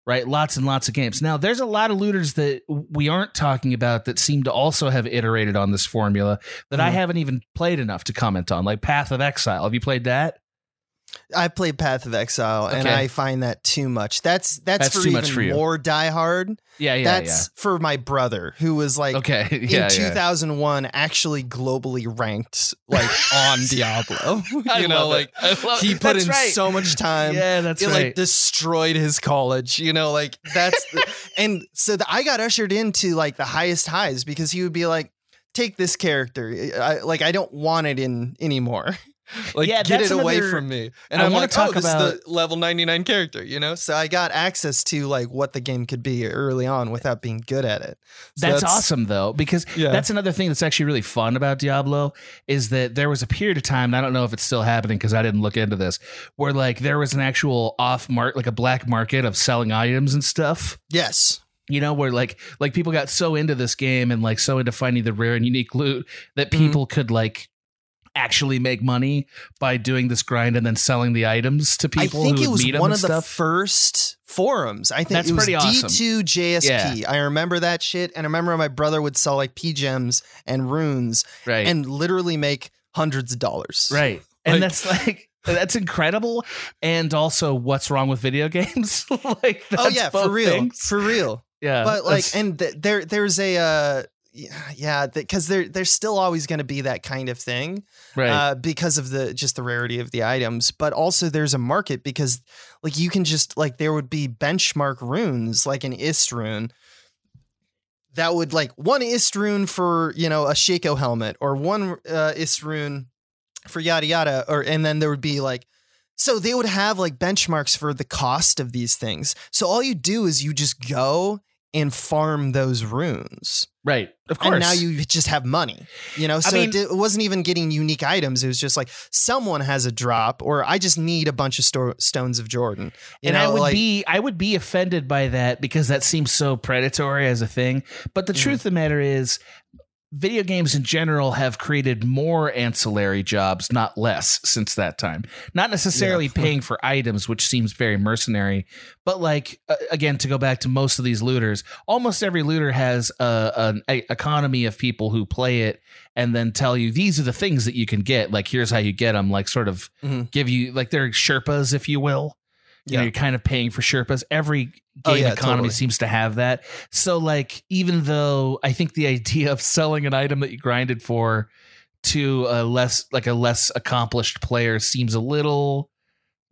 Speaker 6: Right? Lots and lots of games. Now, there's a lot of looters that we aren't talking about that seem to also have iterated on this formula that I
Speaker 5: Mhm.
Speaker 6: haven't even played enough to comment on, like Path of Exile. Have you played that?
Speaker 5: I played Path of Exile, and I find that too much. That's that's,
Speaker 6: That's
Speaker 5: for
Speaker 6: too
Speaker 5: even
Speaker 6: much for you.
Speaker 5: more diehard.
Speaker 6: Yeah, yeah,
Speaker 5: That's for my brother, who was like,
Speaker 6: Okay, yeah,
Speaker 5: in
Speaker 6: yeah.
Speaker 5: 2001, actually globally ranked like on Diablo. You know, like
Speaker 6: love-
Speaker 5: he put in
Speaker 6: right.
Speaker 5: so much time.
Speaker 6: Yeah, that's
Speaker 5: it
Speaker 6: right.
Speaker 5: like destroyed his college. You know, like that's the, and so the, I got ushered into like the highest highs because he would be like, "Take this character." I, like I don't want it in anymore. Like
Speaker 6: Yeah,
Speaker 5: get it away
Speaker 6: another-
Speaker 5: from me. And
Speaker 6: I wanna
Speaker 5: like,
Speaker 6: talk
Speaker 5: oh, this
Speaker 6: about-
Speaker 5: is the level 99 character, you know? So I got access to like what the game could be early on without being good at it. So
Speaker 6: that's, awesome though because
Speaker 5: Yeah.
Speaker 6: that's another thing that's actually really fun about Diablo is that there was a period of time and I don't know if it's still happening because I didn't look into this where like there was an actual off mark like a black market of selling items and stuff
Speaker 5: Yes.
Speaker 6: you know where like like people got so into this game and like so into finding the rare and unique loot that
Speaker 5: Mm-hmm.
Speaker 6: people could like actually make money by doing this grind and then selling the items to people
Speaker 5: I think
Speaker 6: who
Speaker 5: it was
Speaker 6: meet 'em
Speaker 5: one
Speaker 6: and
Speaker 5: of the first forums. I think
Speaker 6: That's
Speaker 5: it was
Speaker 6: pretty awesome.
Speaker 5: D2 JSP.
Speaker 6: Yeah.
Speaker 5: I remember that shit. And I remember my brother would sell like P gems and runes
Speaker 6: Right.
Speaker 5: and literally make hundreds of dollars.
Speaker 6: Right. And that's like that's incredible. And also what's wrong with video games? like that's
Speaker 5: oh yeah, for real.
Speaker 6: things.
Speaker 5: For real.
Speaker 6: Yeah.
Speaker 5: but like and th- there there's a uh yeah, yeah because there there's still always going to be that kind of thing
Speaker 6: Right.
Speaker 5: uh, because of the just the rarity of the items but also there's a market because like you can just like there would be benchmark runes like an ist rune that would like one ist rune for you know a Shako helmet or one uh, ist rune for yada yada or and then there would be like so they would have like benchmarks for the cost of these things. So all you do is you just go and farm those runes.
Speaker 6: Right. Of course.
Speaker 5: And now you just have money, you know? So
Speaker 6: mean-
Speaker 5: it, it wasn't even getting unique items. It was just like someone has a drop, or I just need a bunch of sto- stones of Jordan. You
Speaker 6: and
Speaker 5: know,
Speaker 6: I would
Speaker 5: like,
Speaker 6: be I would be offended by that because that seems so predatory as a thing. But the mm-hmm. truth of the matter is video games in general have created more ancillary jobs, not less, since that time. Not necessarily paying for items, which seems very mercenary, but like uh, again, to go back to most of these looters, almost every looter has a, an a economy of people who play it and then tell you these are the things that you can get. Like here's how you get them. Like sort of
Speaker 5: Mhm.
Speaker 6: give you like they're Sherpas, if you will. You know,
Speaker 5: Yeah.
Speaker 6: you're kind of paying for Sherpas. Every oh, game
Speaker 5: Oh, yeah,
Speaker 6: economy
Speaker 5: totally.
Speaker 6: seems to have that. So, like, even though I think the idea of selling an item that you grinded for to a less like a less accomplished player seems a little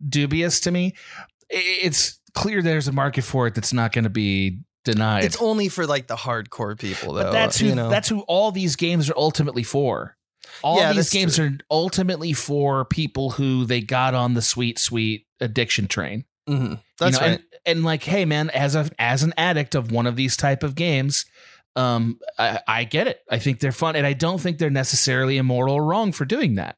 Speaker 6: dubious to me. It's clear there's a market for it that's not going to be denied.
Speaker 5: it's only for like the hardcore people, though.
Speaker 6: but that's who
Speaker 5: you know?
Speaker 6: that's who all these games are ultimately for. All
Speaker 5: Yeah,
Speaker 6: these games are ultimately for people who they got on the sweet, sweet addiction train.
Speaker 5: Mhm. That's
Speaker 6: you know,
Speaker 5: right.
Speaker 6: and, and like, hey man, as a as an addict of one of these type of games, um, I, I get it. I think they're fun, and I don't think they're necessarily immoral or wrong for doing that.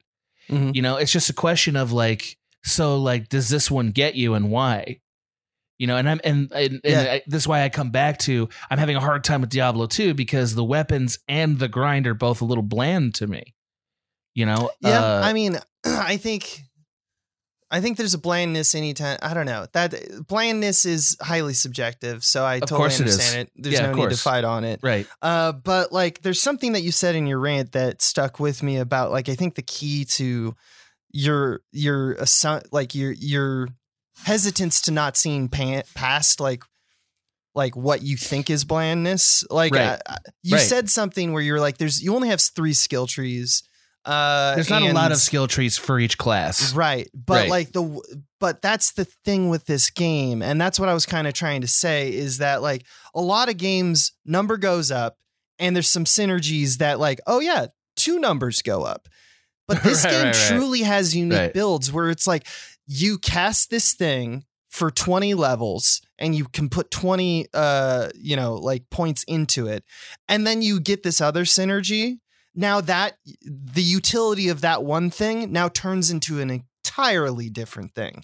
Speaker 5: Mhm.
Speaker 6: You know, it's just a question of like, so like, does this one get you, and why? You know, and I'm and, and, and
Speaker 5: Yeah.
Speaker 6: I, this is why I come back to I'm having a hard time with Diablo 2 because the weapons and the grind are both a little bland to me. You know,
Speaker 5: Yeah,
Speaker 6: Uh,
Speaker 5: I mean, I think, I think there's a blandness anytime. I don't know that blandness is highly subjective, so I
Speaker 6: Of
Speaker 5: totally understand it. There's
Speaker 6: Yeah,
Speaker 5: no need to fight on it,
Speaker 6: right?
Speaker 5: Uh, but like, there's something that you said in your rant that stuck with me about like I think the key to your your assu- like your your hesitance to not seeing pa- past like like what you think is blandness. Like
Speaker 6: Right.
Speaker 5: I- I- you
Speaker 6: Right.
Speaker 5: said something where you're like, there's you only have three skill trees. Uh,
Speaker 6: There's not a lot of skill trees for each class.
Speaker 5: Right. But
Speaker 6: Right.
Speaker 5: like the but that's the thing with this game and that's what I was kind of trying to say is that like a lot of games number goes up and there's some synergies that like oh yeah, two numbers go up. But this
Speaker 6: Right,
Speaker 5: game
Speaker 6: right,
Speaker 5: truly has unique builds where it's like you cast this thing for 20 levels and you can put 20 uh you know like points into it and then you get this other synergy now that the utility of that one thing now turns into an entirely different thing.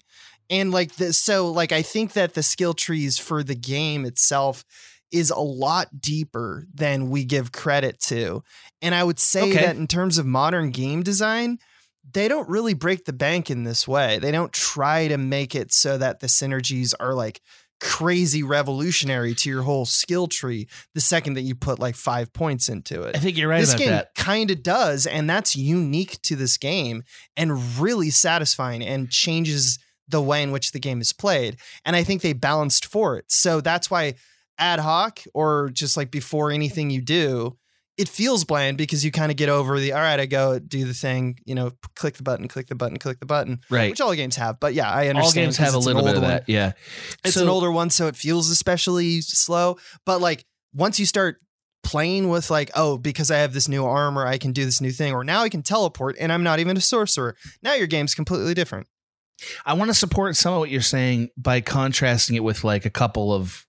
Speaker 5: And like this so like i think that the skill trees for the game itself is a lot deeper than we give credit to. And i would say
Speaker 6: Okay.
Speaker 5: that in terms of modern game design they don't really break the bank in this way. They don't try to make it so that the synergies are like crazy revolutionary to your whole skill tree the second that you put like five points into it.
Speaker 6: I think you're right
Speaker 5: this game kind of does and that's unique to this game and really satisfying and changes the way in which the game is played and i think they balanced for it. So that's why ad hoc or just like before anything you do it feels bland because you kind of get over the all right i go do the thing you know click the button click the button click the button
Speaker 6: Right.
Speaker 5: which all games have but yeah i understand
Speaker 6: All games have a little bit of
Speaker 5: one.
Speaker 6: that. Yeah.
Speaker 5: It's
Speaker 6: So-
Speaker 5: an older one, so it feels especially slow. But like once you start playing with like, oh, because I have this new armor, I can do this new thing, or now I can teleport and I'm not even a sorcerer. Now your game's completely different.
Speaker 6: I want to support some of what you're saying by contrasting it with like a couple of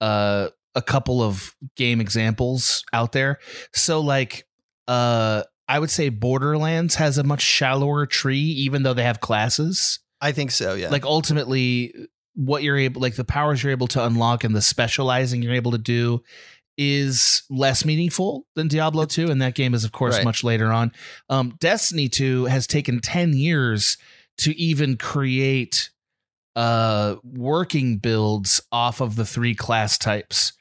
Speaker 6: uh a couple of game examples out there. So like uh I would say Borderlands has a much shallower tree even though they have classes.
Speaker 5: I think so, yeah.
Speaker 6: Like ultimately what you're able like the powers you're able to unlock and the specializing you're able to do is less meaningful than Diablo 2 and that game is of course
Speaker 5: Right.
Speaker 6: much later on. Um Destiny 2 has taken 10 years to even create uh working builds off of the three class types.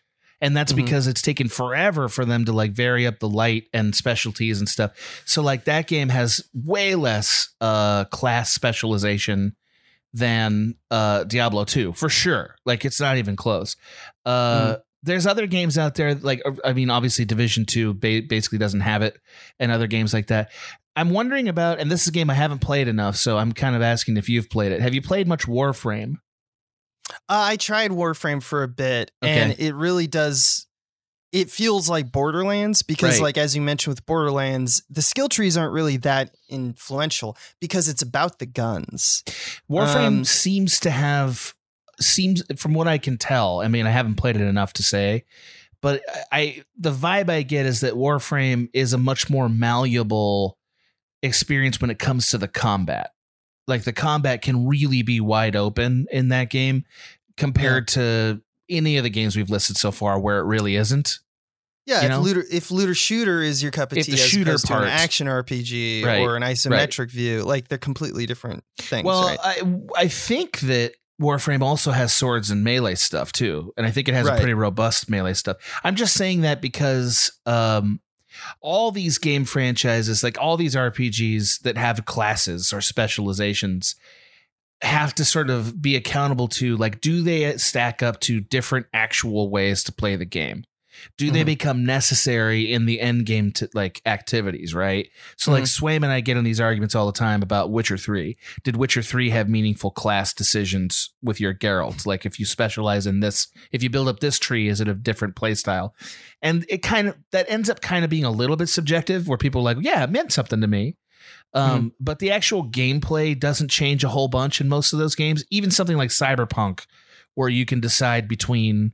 Speaker 6: And that's
Speaker 5: Mhm.
Speaker 6: because it's taken forever for them to like vary up the light and specialties and stuff. So like that game has way less uh class specialization than uh Diablo 2 for sure. Like it's not even close. Uh there's other games out there like uh, I mean obviously Division 2 ba- basically doesn't have it and other games like that. I'm wondering about and this is a game I haven't played enough so I'm kind of asking if you've played it. Have you played much Warframe?
Speaker 5: Uh, I tried Warframe for a bit,
Speaker 6: Okay.
Speaker 5: and it really does. It feels like Borderlands because,
Speaker 6: Right.
Speaker 5: like as you mentioned with Borderlands, the skill trees aren't really that influential because it's about the guns.
Speaker 6: Warframe
Speaker 5: Um,
Speaker 6: seems to have seems from what I can tell. I mean, I haven't played it enough to say, but I the vibe I get is that Warframe is a much more malleable experience when it comes to the combat. Like the combat can really be wide open in that game compared to any of the games we've listed so far where it really isn't.
Speaker 5: Yeah,
Speaker 6: You
Speaker 5: if
Speaker 6: know?
Speaker 5: looter if looter shooter is your cup of
Speaker 6: If
Speaker 5: tea
Speaker 6: the
Speaker 5: as
Speaker 6: shooter
Speaker 5: opposed to an
Speaker 6: part-
Speaker 5: action RPG
Speaker 6: Right,
Speaker 5: or an
Speaker 6: right.
Speaker 5: isometric view, like they're completely different things.
Speaker 6: well,
Speaker 5: right?
Speaker 6: I I think that Warframe also has swords and melee stuff too, and I think it has
Speaker 5: Right.
Speaker 6: a pretty robust melee stuff. I'm just saying that because um, all these game franchises, like all these RPGs that have classes or specializations, have to sort of be accountable to like, do they stack up to different actual ways to play the game? Do they
Speaker 5: Mhm.
Speaker 6: become necessary in the end game to like activities, right? So like
Speaker 5: Mhm.
Speaker 6: Swaim and I get in these arguments all the time about Witcher 3. Did Witcher 3 have meaningful class decisions with your Geralt? Like if you specialize in this, if you build up this tree, is it a different play style? And it kind of that ends up kind of being a little bit subjective where people are like, yeah, it meant something to me. Um, but the actual gameplay doesn't change a whole bunch in most of those games. Even something like Cyberpunk, where you can decide between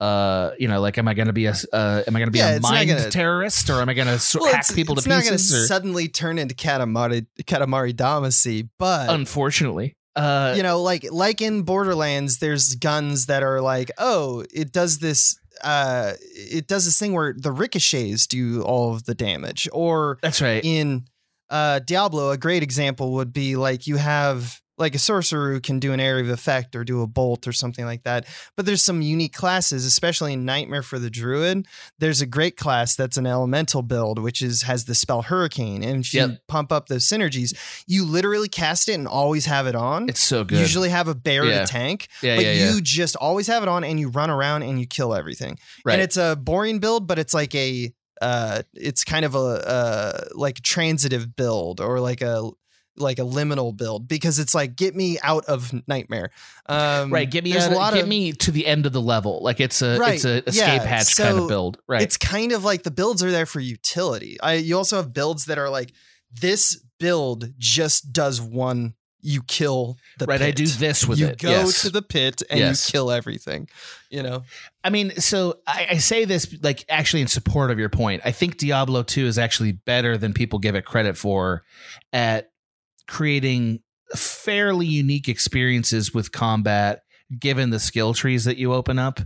Speaker 6: uh you know like am i going to be a uh, am i going to be
Speaker 5: Yeah,
Speaker 6: a mind
Speaker 5: gonna-
Speaker 6: terrorist or am i going to so-
Speaker 5: Well,
Speaker 6: hack people
Speaker 5: it's
Speaker 6: to
Speaker 5: not going to
Speaker 6: pieces or-
Speaker 5: suddenly turn into Katamari Katamari Damacy, but
Speaker 6: unfortunately uh
Speaker 5: you know, like like in Borderlands, there's guns that are like, oh, it does this. Uh, it does this thing where the ricochets do all of the damage, or
Speaker 6: that's right.
Speaker 5: In uh, Diablo, a great example would be like you have like a sorcerer who can do an area of effect or do a bolt or something like that. But there's some unique classes, especially in Nightmare for the Druid. There's a great class that's an elemental build, which is has the spell Hurricane, and if you pump up those synergies, you literally cast it and always have it on.
Speaker 6: It's so good.
Speaker 5: Usually have a bear
Speaker 6: Yeah.
Speaker 5: to tank,
Speaker 6: Yeah,
Speaker 5: but
Speaker 6: yeah,
Speaker 5: you just always have it on and you run around and you kill everything.
Speaker 6: Right.
Speaker 5: And it's a boring build, but it's like a uh it's kind of a uh like transitive build or like a like a liminal build because it's like get me out of nightmare. Um
Speaker 6: right get me out,
Speaker 5: a lot
Speaker 6: get
Speaker 5: of
Speaker 6: me to the end of the level like it's a
Speaker 5: Right,
Speaker 6: it's a escape
Speaker 5: yeah,
Speaker 6: hatch kind of
Speaker 5: so
Speaker 6: build right
Speaker 5: It's kind of like the builds are there for utility. I you also have builds that are like this build just does one you kill the
Speaker 6: Right, I do this with
Speaker 5: you
Speaker 6: it,
Speaker 5: go
Speaker 6: yes.
Speaker 5: to the pit and
Speaker 6: Yes.
Speaker 5: you kill everything. You know.
Speaker 6: I mean, so I, I say this like actually in support of your point. I think Diablo 2 is actually better than people give it credit for at creating fairly unique experiences with combat given the skill trees that you open up.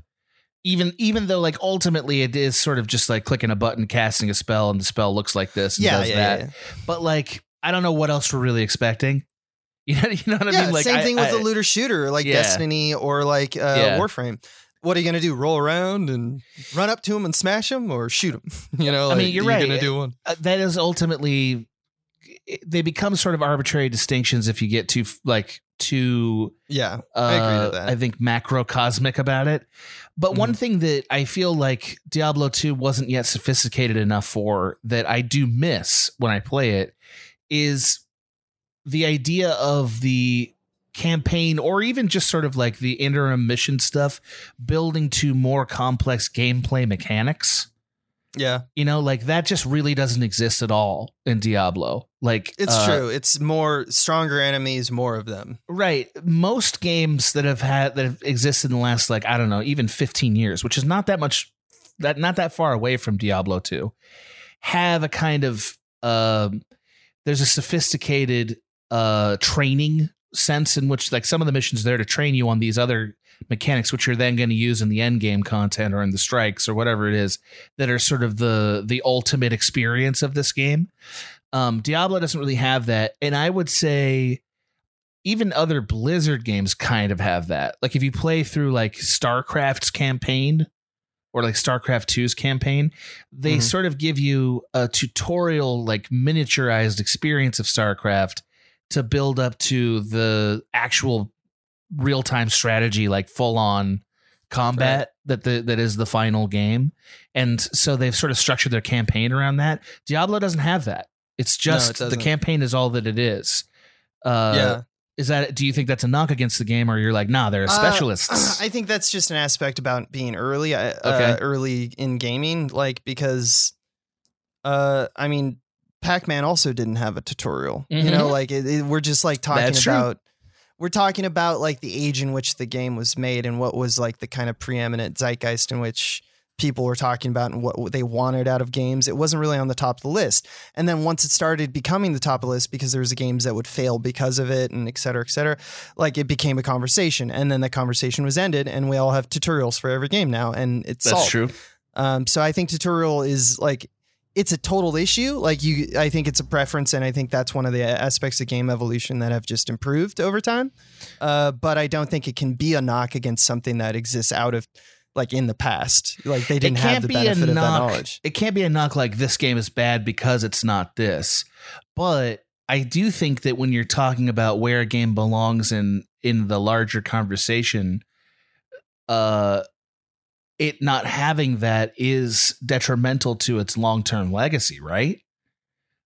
Speaker 6: Even even though like ultimately it is sort of just like clicking a button, casting a spell, and the spell looks like this and
Speaker 5: Yeah,
Speaker 6: does
Speaker 5: yeah,
Speaker 6: that.
Speaker 5: yeah.
Speaker 6: But like I don't know what else we're really expecting. You know, you know what I mean? Like
Speaker 5: same
Speaker 6: I-
Speaker 5: thing with
Speaker 6: I-
Speaker 5: the looter shooter, like. Destiny or like uh. Warframe. What are you gonna do? Roll around and run up to him and smash him, or shoot him? You know,
Speaker 6: I mean,
Speaker 5: like,
Speaker 6: you're right.
Speaker 5: Gonna do one.
Speaker 6: Uh, that is ultimately they become sort of arbitrary distinctions if you get too like too
Speaker 5: Yeah,
Speaker 6: uh,
Speaker 5: I agree with that.
Speaker 6: I think macrocosmic about it. But one thing that I feel like Diablo 2 wasn't yet sophisticated enough for that I do miss when I play it is the idea of the campaign or even just sort of like the interim mission stuff building to more complex gameplay mechanics.
Speaker 5: Yeah.
Speaker 6: You know, like that just really doesn't exist at all in Diablo. Like
Speaker 5: It's
Speaker 6: uh,
Speaker 5: true. It's more stronger enemies, more of them.
Speaker 6: Right. Most games that have had that have existed in the last like I don't know, even 15 years, which is not that much that not that far away from Diablo 2, have a kind of um there's a sophisticated uh training sense in which like some of the missions there to train you on these other mechanics which you're then going to use in the end game content or in the strikes or whatever it is that are sort of the the ultimate experience of this game um diablo doesn't really have that and i would say even other blizzard games kind of have that like if you play through like starcraft's campaign or like starcraft 2's campaign they
Speaker 5: Mhm.
Speaker 6: sort of give you a tutorial like miniaturized experience of starcraft to build up to the actual real-time strategy like full on combat that the that is the final game and so they've sort of structured their campaign around that diablo doesn't have that it's
Speaker 5: No, it
Speaker 6: just the campaign is all that it is uh
Speaker 5: Yeah.
Speaker 6: is that do you think that's a knock against the game or you're like nah they're
Speaker 5: Uh,
Speaker 6: specialists
Speaker 5: I think that's just an aspect about being early, uh,
Speaker 6: Okay.
Speaker 5: uh, early in gaming, like because, uh, I mean, Pac Man also didn't have a tutorial. You know,
Speaker 6: Mhm.
Speaker 5: like it, it- we're just like talking about. We're talking about like the age in which the game was made and what was like the kind of preeminent zeitgeist in which people were talking about and what they wanted out of games. It wasn't really on the top of the list. And then once it started becoming the top of the list because there was games that would fail because of it and et cetera, et cetera, like it became a conversation. And then the conversation was ended and we all have tutorials for every game now. And it's
Speaker 6: That's
Speaker 5: solved.
Speaker 6: true.
Speaker 5: Um, so I think tutorial is like it's a total issue. Like you, I think it's a preference, and I think that's one of the aspects of game evolution that have just improved over time. Uh, but I don't think it can be a knock against something that exists out of like in the past. Like they didn't have the benefit of that knowledge.
Speaker 6: It can't be a knock like this game is bad because it's not this. But I do think that when you're talking about where a game belongs in in the larger conversation, uh it not having that is detrimental to its long-term legacy, right?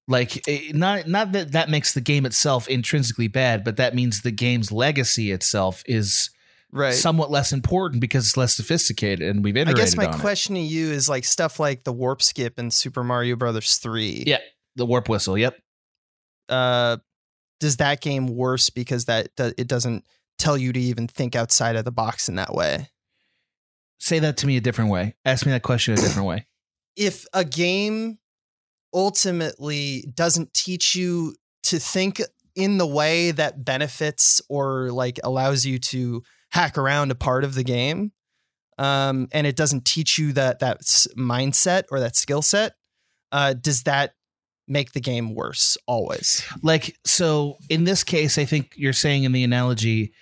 Speaker 6: Like it, not not that that makes the game itself intrinsically bad, but that means the game's legacy itself is
Speaker 5: right.
Speaker 6: somewhat less important because it's less sophisticated and we've
Speaker 5: I guess my
Speaker 6: on it.
Speaker 5: question to you is like stuff like the warp skip in Super Mario Brothers three.
Speaker 6: Yeah, the warp whistle. Yep.
Speaker 5: Uh, does that game worse because that it doesn't tell you to even think outside of the box in that way?
Speaker 6: Say that to me a different way. Ask me that question a different way.
Speaker 5: if a game ultimately doesn't teach you to think in the way that benefits or like allows you to hack around a part of the game um, and it doesn't teach you that that mindset or that skill set uh, does that make the game worse always
Speaker 6: Like so in this case, I think you're saying in the analogy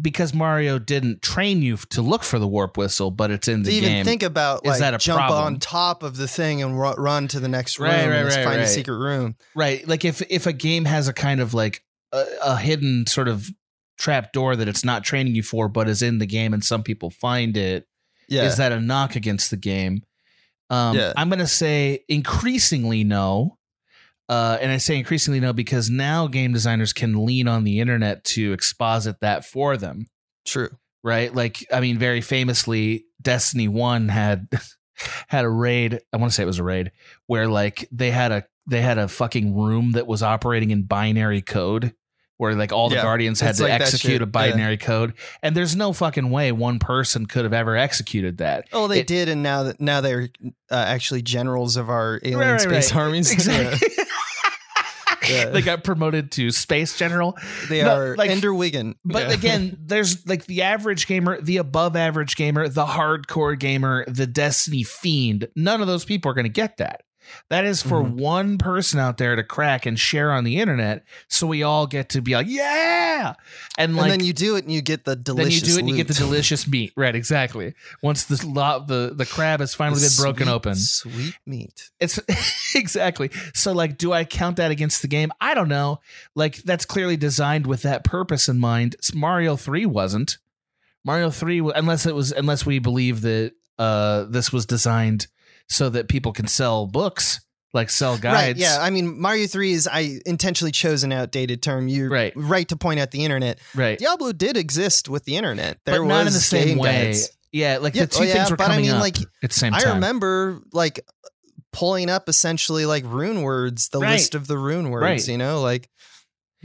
Speaker 6: because Mario didn't train you to look for the warp whistle, but it's in the
Speaker 5: to even
Speaker 6: game.
Speaker 5: think about
Speaker 6: is
Speaker 5: like
Speaker 6: that a
Speaker 5: jump
Speaker 6: problem?
Speaker 5: on top of the thing and ru- run to the next room
Speaker 6: Right, right,
Speaker 5: and
Speaker 6: right,
Speaker 5: find a secret room
Speaker 6: Right. Like if if a game has a kind of like a, a hidden sort of trap door that it's not training you for, but is in the game and some people find it,
Speaker 5: Yeah.
Speaker 6: is that a knock against the game? Um,
Speaker 5: Yeah.
Speaker 6: I'm gonna say increasingly no. Uh, and I say increasingly no because now game designers can lean on the internet to exposit that for them.
Speaker 5: True.
Speaker 6: Right? Like, I mean, very famously, Destiny One had had a raid. I want to say it was a raid where like they had a they had a fucking room that was operating in binary code where like all the
Speaker 5: Yeah,
Speaker 6: guardians had to
Speaker 5: like
Speaker 6: execute a binary code and there's no fucking way one person could have ever executed that
Speaker 5: Oh, they
Speaker 6: It-
Speaker 5: did, and now that now they're uh, actually generals of our alien
Speaker 6: right,
Speaker 5: space
Speaker 6: right.
Speaker 5: armies.
Speaker 6: Exactly.
Speaker 5: Yeah.
Speaker 6: they got promoted to space general
Speaker 5: They
Speaker 6: No,
Speaker 5: are
Speaker 6: like-
Speaker 5: Ender Wiggin.
Speaker 6: But
Speaker 5: Yeah.
Speaker 6: again, there's like the average gamer, the above average gamer, the hardcore gamer, the Destiny fiend. None of those people are going to get that. That is for
Speaker 5: Mm-hmm.
Speaker 6: one person out there to crack and share on the internet, so we all get to be like, yeah, and
Speaker 5: and
Speaker 6: like
Speaker 5: then you do it, and you get the delicious.
Speaker 6: then you do it and you get the delicious meat. Right, exactly. Once the lo- the the crab has finally been broken
Speaker 5: Sweet,
Speaker 6: open,
Speaker 5: Sweet meat.
Speaker 6: it's exactly. So like do I count that against the game? I don't know. Like that's clearly designed with that purpose in mind. Mario 3 wasn't. Mario 3 unless it was unless we believe that uh this was designed so that people can sell books, like sell
Speaker 5: Right.
Speaker 6: guides.
Speaker 5: Yeah. I mean, Mario Three is. I intentionally chose an outdated term. You're
Speaker 6: Right.
Speaker 5: right to point out the internet.
Speaker 6: Right.
Speaker 5: Diablo did exist with the internet. There
Speaker 6: but not in the same way.
Speaker 5: guides.
Speaker 6: Yeah, like
Speaker 5: Yeah,
Speaker 6: the two
Speaker 5: oh, yeah,
Speaker 6: things were
Speaker 5: but I
Speaker 6: coming
Speaker 5: mean,
Speaker 6: up
Speaker 5: like,
Speaker 6: at the same time.
Speaker 5: I remember like pulling up essentially like rune words, the
Speaker 6: Right.
Speaker 5: list of the rune words,
Speaker 6: Right.
Speaker 5: you know, like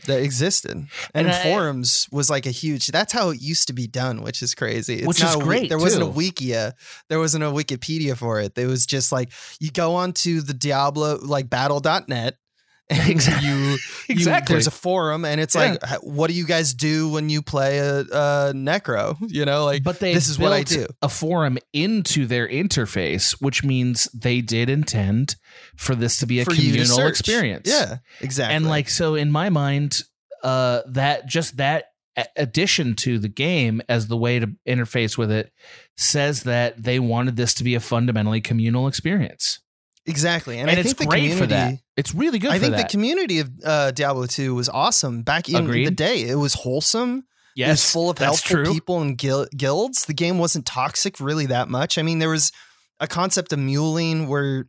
Speaker 5: that existed. And,
Speaker 6: And I-
Speaker 5: forums was like a huge that's how it used to be done, which is crazy. It's
Speaker 6: Which
Speaker 5: not
Speaker 6: is great,
Speaker 5: There wasn't a
Speaker 6: too.
Speaker 5: wikia. There wasn't a Wikipedia for it. It was just like you go onto the Diablo like battle.net
Speaker 6: Exactly.
Speaker 5: you, you
Speaker 6: Exactly.
Speaker 5: there's a forum and it's
Speaker 6: Yeah.
Speaker 5: like what do you guys do when you play a, a necro you know like
Speaker 6: but they
Speaker 5: this is what I do
Speaker 6: a forum into their interface, which means they did intend for this to be a
Speaker 5: For
Speaker 6: communal experience.
Speaker 5: Yeah, exactly.
Speaker 6: And like so, in my mind, uh, that just that addition to the game as the way to interface with it says that they wanted this to be a fundamentally communal experience.
Speaker 5: Exactly, and,
Speaker 6: And
Speaker 5: I
Speaker 6: it's
Speaker 5: think the
Speaker 6: great
Speaker 5: community,
Speaker 6: for that. It's really good
Speaker 5: I think
Speaker 6: that.
Speaker 5: the community of uh, Diablo Two was awesome back in
Speaker 6: Agreed.
Speaker 5: the day. It was wholesome. it was full of helpful
Speaker 6: true.
Speaker 5: people and guil- guilds. The game wasn't toxic really that much. I mean, there was a concept of muling where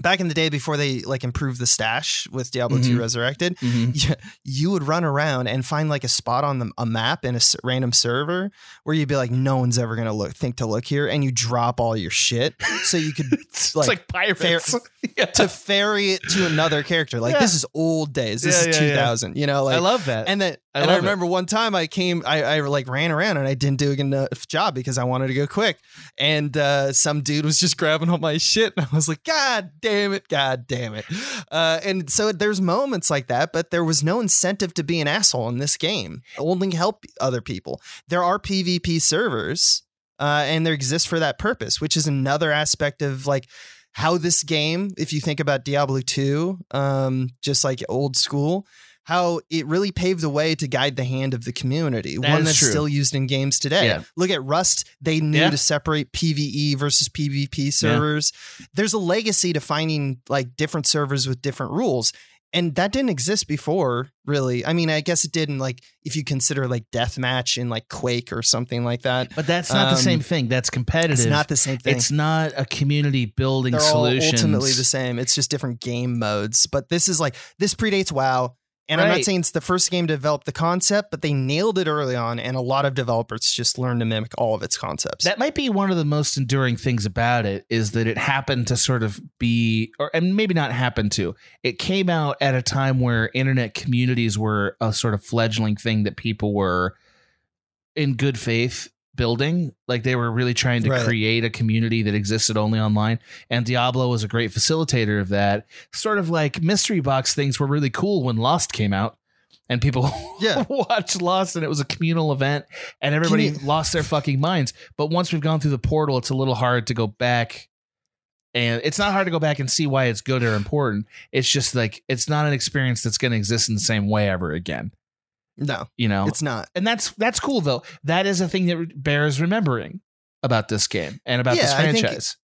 Speaker 5: back in the day before they like improved the stash with Diablo Two
Speaker 6: Mhm.
Speaker 5: Resurrected,
Speaker 6: Mhm.
Speaker 5: you, you would run around and find like a spot on the, a map in a s- random server where you'd be like, no one's ever gonna look think to look here, and you drop all your shit so you could
Speaker 6: it's like pirates.
Speaker 5: fer-
Speaker 6: Yeah.
Speaker 5: to ferry it to another character. Like
Speaker 6: Yeah.
Speaker 5: this is old days. This
Speaker 6: Yeah,
Speaker 5: is
Speaker 6: yeah, yeah.
Speaker 5: 2000. You know, like
Speaker 6: I love that.
Speaker 5: And then
Speaker 6: I
Speaker 5: and I
Speaker 6: love it.
Speaker 5: remember one time I came, I, I like ran around and I didn't do a good enough job because I wanted to go quick. And uh, some dude was just grabbing all my shit. And I was like, God damn it. God damn it. Uh, and so there's moments like that, but there was no incentive to be an asshole in this game. Only help other people. There are PvP servers uh, and there exists for that purpose, which is another aspect of like how this game, if you think about Diablo 2, um, just like old school, how it really paved the way to guide the hand of the community,
Speaker 6: That
Speaker 5: one that's
Speaker 6: true.
Speaker 5: still used in games today.
Speaker 6: Yeah.
Speaker 5: Look at Rust, they knew
Speaker 6: Yeah.
Speaker 5: to separate PvE versus PvP servers. There's a legacy to finding like different servers with different rules. And that didn't exist before, really. I mean, I guess it did in like if you consider like deathmatch in like Quake or something like that.
Speaker 6: But that's not the
Speaker 5: Um,
Speaker 6: same thing. That's competitive.
Speaker 5: It's not the same thing.
Speaker 6: It's not a community building
Speaker 5: They're
Speaker 6: solutions.
Speaker 5: all ultimately the same. It's just different game modes. But this is like this predates WoW. And I'm not saying it's the first game to develop the concept, but they nailed it early on, and a lot of developers just learned to mimic all of its concepts.
Speaker 6: That might be one of the most enduring things about it is that it happened to sort of be, or and maybe not happen to. It came out at a time where internet communities were a sort of fledgling thing that people were in good faith building. Like they were really trying to
Speaker 5: Right.
Speaker 6: create a community that existed only online. And Diablo was a great facilitator of that. Sort of like mystery box things were really cool when Lost came out. And people
Speaker 5: Yeah.
Speaker 6: watched Lost, and it was a communal event, and everybody
Speaker 5: you-
Speaker 6: lost their fucking minds. But once we've gone through the portal, it's a little hard to go back. And it's not hard to go back and see why it's good or important. It's just like it's not an experience that's going to exist in the same way ever again.
Speaker 5: No,
Speaker 6: You know,
Speaker 5: it's not.
Speaker 6: and that's that's cool though. That is a thing that bears remembering about this game and about this
Speaker 5: Yeah, I think-
Speaker 6: franchise.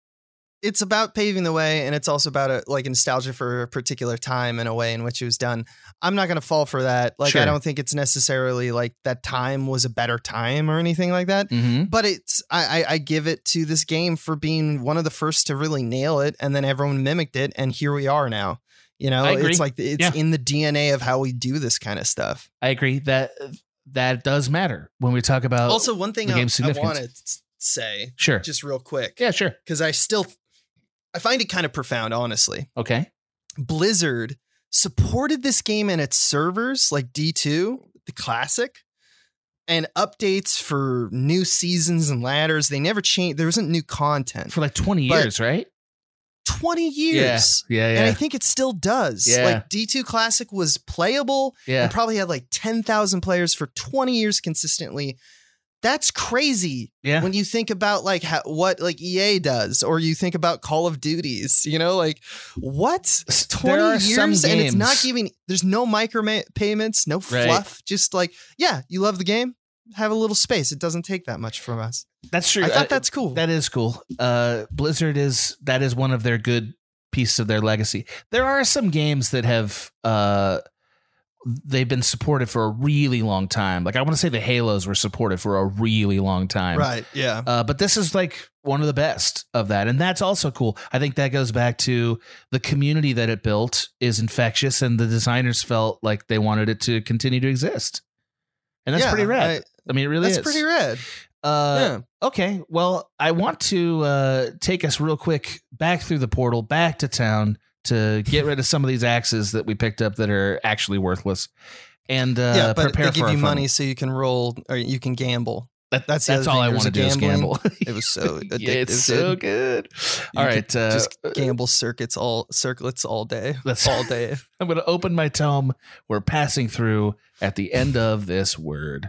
Speaker 5: It's about paving the way, and it's also about a, like nostalgia for a particular time and a way in which it was done. I'm not going to fall for that. Like,
Speaker 6: Sure.
Speaker 5: I don't think it's necessarily like that time was a better time or anything like that.
Speaker 6: Mhm.
Speaker 5: but it's I, I I give it to this game for being one of the first to really nail it, and then everyone mimicked it, and here we are now. You know, it's like it's
Speaker 6: Yeah.
Speaker 5: in the DNA of how we do this kind of stuff.
Speaker 6: I agree that that does matter when we talk about
Speaker 5: also, one thing I, I want to say,
Speaker 6: Sure.
Speaker 5: just real quick,
Speaker 6: Yeah, sure.
Speaker 5: because I still I find it kind of profound, honestly.
Speaker 6: Okay.
Speaker 5: Blizzard supported this game and its servers, like D2, the classic, and updates for new seasons and ladders. They never changed. There wasn't new content
Speaker 6: For like 20
Speaker 5: But-
Speaker 6: years, right?
Speaker 5: 20 years.
Speaker 6: Yeah, yeah,
Speaker 5: And I think it still does.
Speaker 6: Yeah.
Speaker 5: Like D2 Classic was playable
Speaker 6: Yeah.
Speaker 5: and probably had like 10,000 players for 20 years consistently. That's crazy.
Speaker 6: Yeah.
Speaker 5: When you think about like how, what like EA does or you think about Call of Duties, you know, like what? 20 years and it's not giving there's no micro payments, no
Speaker 6: Right.
Speaker 5: fluff, just like yeah, you love the game, have a little space. It doesn't take that much from us.
Speaker 6: That's true.
Speaker 5: I thought
Speaker 6: Uh,
Speaker 5: that's cool.
Speaker 6: That is cool. Uh, Blizzard is that is one of their good pieces of their legacy. There are some games that have uh, they've been supported for a really long time. Like I want to say the Halos were supported for a really long time.
Speaker 5: Right. Yeah.
Speaker 6: Uh, but this is like one of the best of that, and that's also cool. I think that goes back to the community that it built is infectious, and the designers felt like they wanted it to continue to exist, and that's
Speaker 5: Yeah,
Speaker 6: pretty rad.
Speaker 5: I-
Speaker 6: I, mean, it really
Speaker 5: That's
Speaker 6: is
Speaker 5: pretty rad.
Speaker 6: Uh, Okay. Well, I want to uh, take us real quick back through the portal, back to town to get rid of some of these axes that we picked up that are actually worthless, and uh,
Speaker 5: yeah, but
Speaker 6: prepare
Speaker 5: they give
Speaker 6: for
Speaker 5: you money so you can roll or you can gamble.
Speaker 6: That-
Speaker 5: that's
Speaker 6: that's all. I wanna do is gamble.
Speaker 5: It was so addictive.
Speaker 6: Yeah, it's so good.
Speaker 5: You
Speaker 6: All right, uh,
Speaker 5: just gamble circuits all circlets all day.
Speaker 6: That's-
Speaker 5: all day.
Speaker 6: I'm going to open my tome. We're passing through at the end of this word.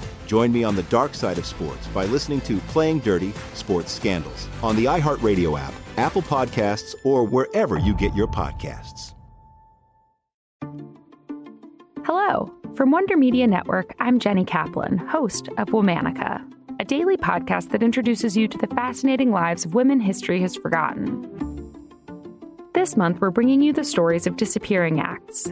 Speaker 8: Join me on the dark side of sports by listening to Playing Dirty Sports Scandals on the iHeartRadio app, Apple Podcasts, or wherever you get your podcasts.
Speaker 9: Hello. From Wonder Media Network, I'm Jenny Kaplan, host of Womanica, a daily podcast that introduces you to the fascinating lives of women history has forgotten. This month, we're bringing you the stories of disappearing acts.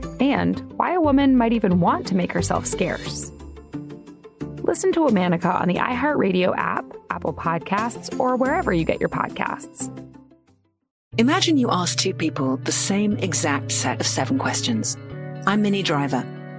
Speaker 9: and why a woman might even want to make herself scarce. Listen to Womanica on the iHeartRadio app, Apple Podcasts, or wherever you get your podcasts.
Speaker 4: Imagine you ask two people the same exact set of seven questions. I'm Minnie Driver,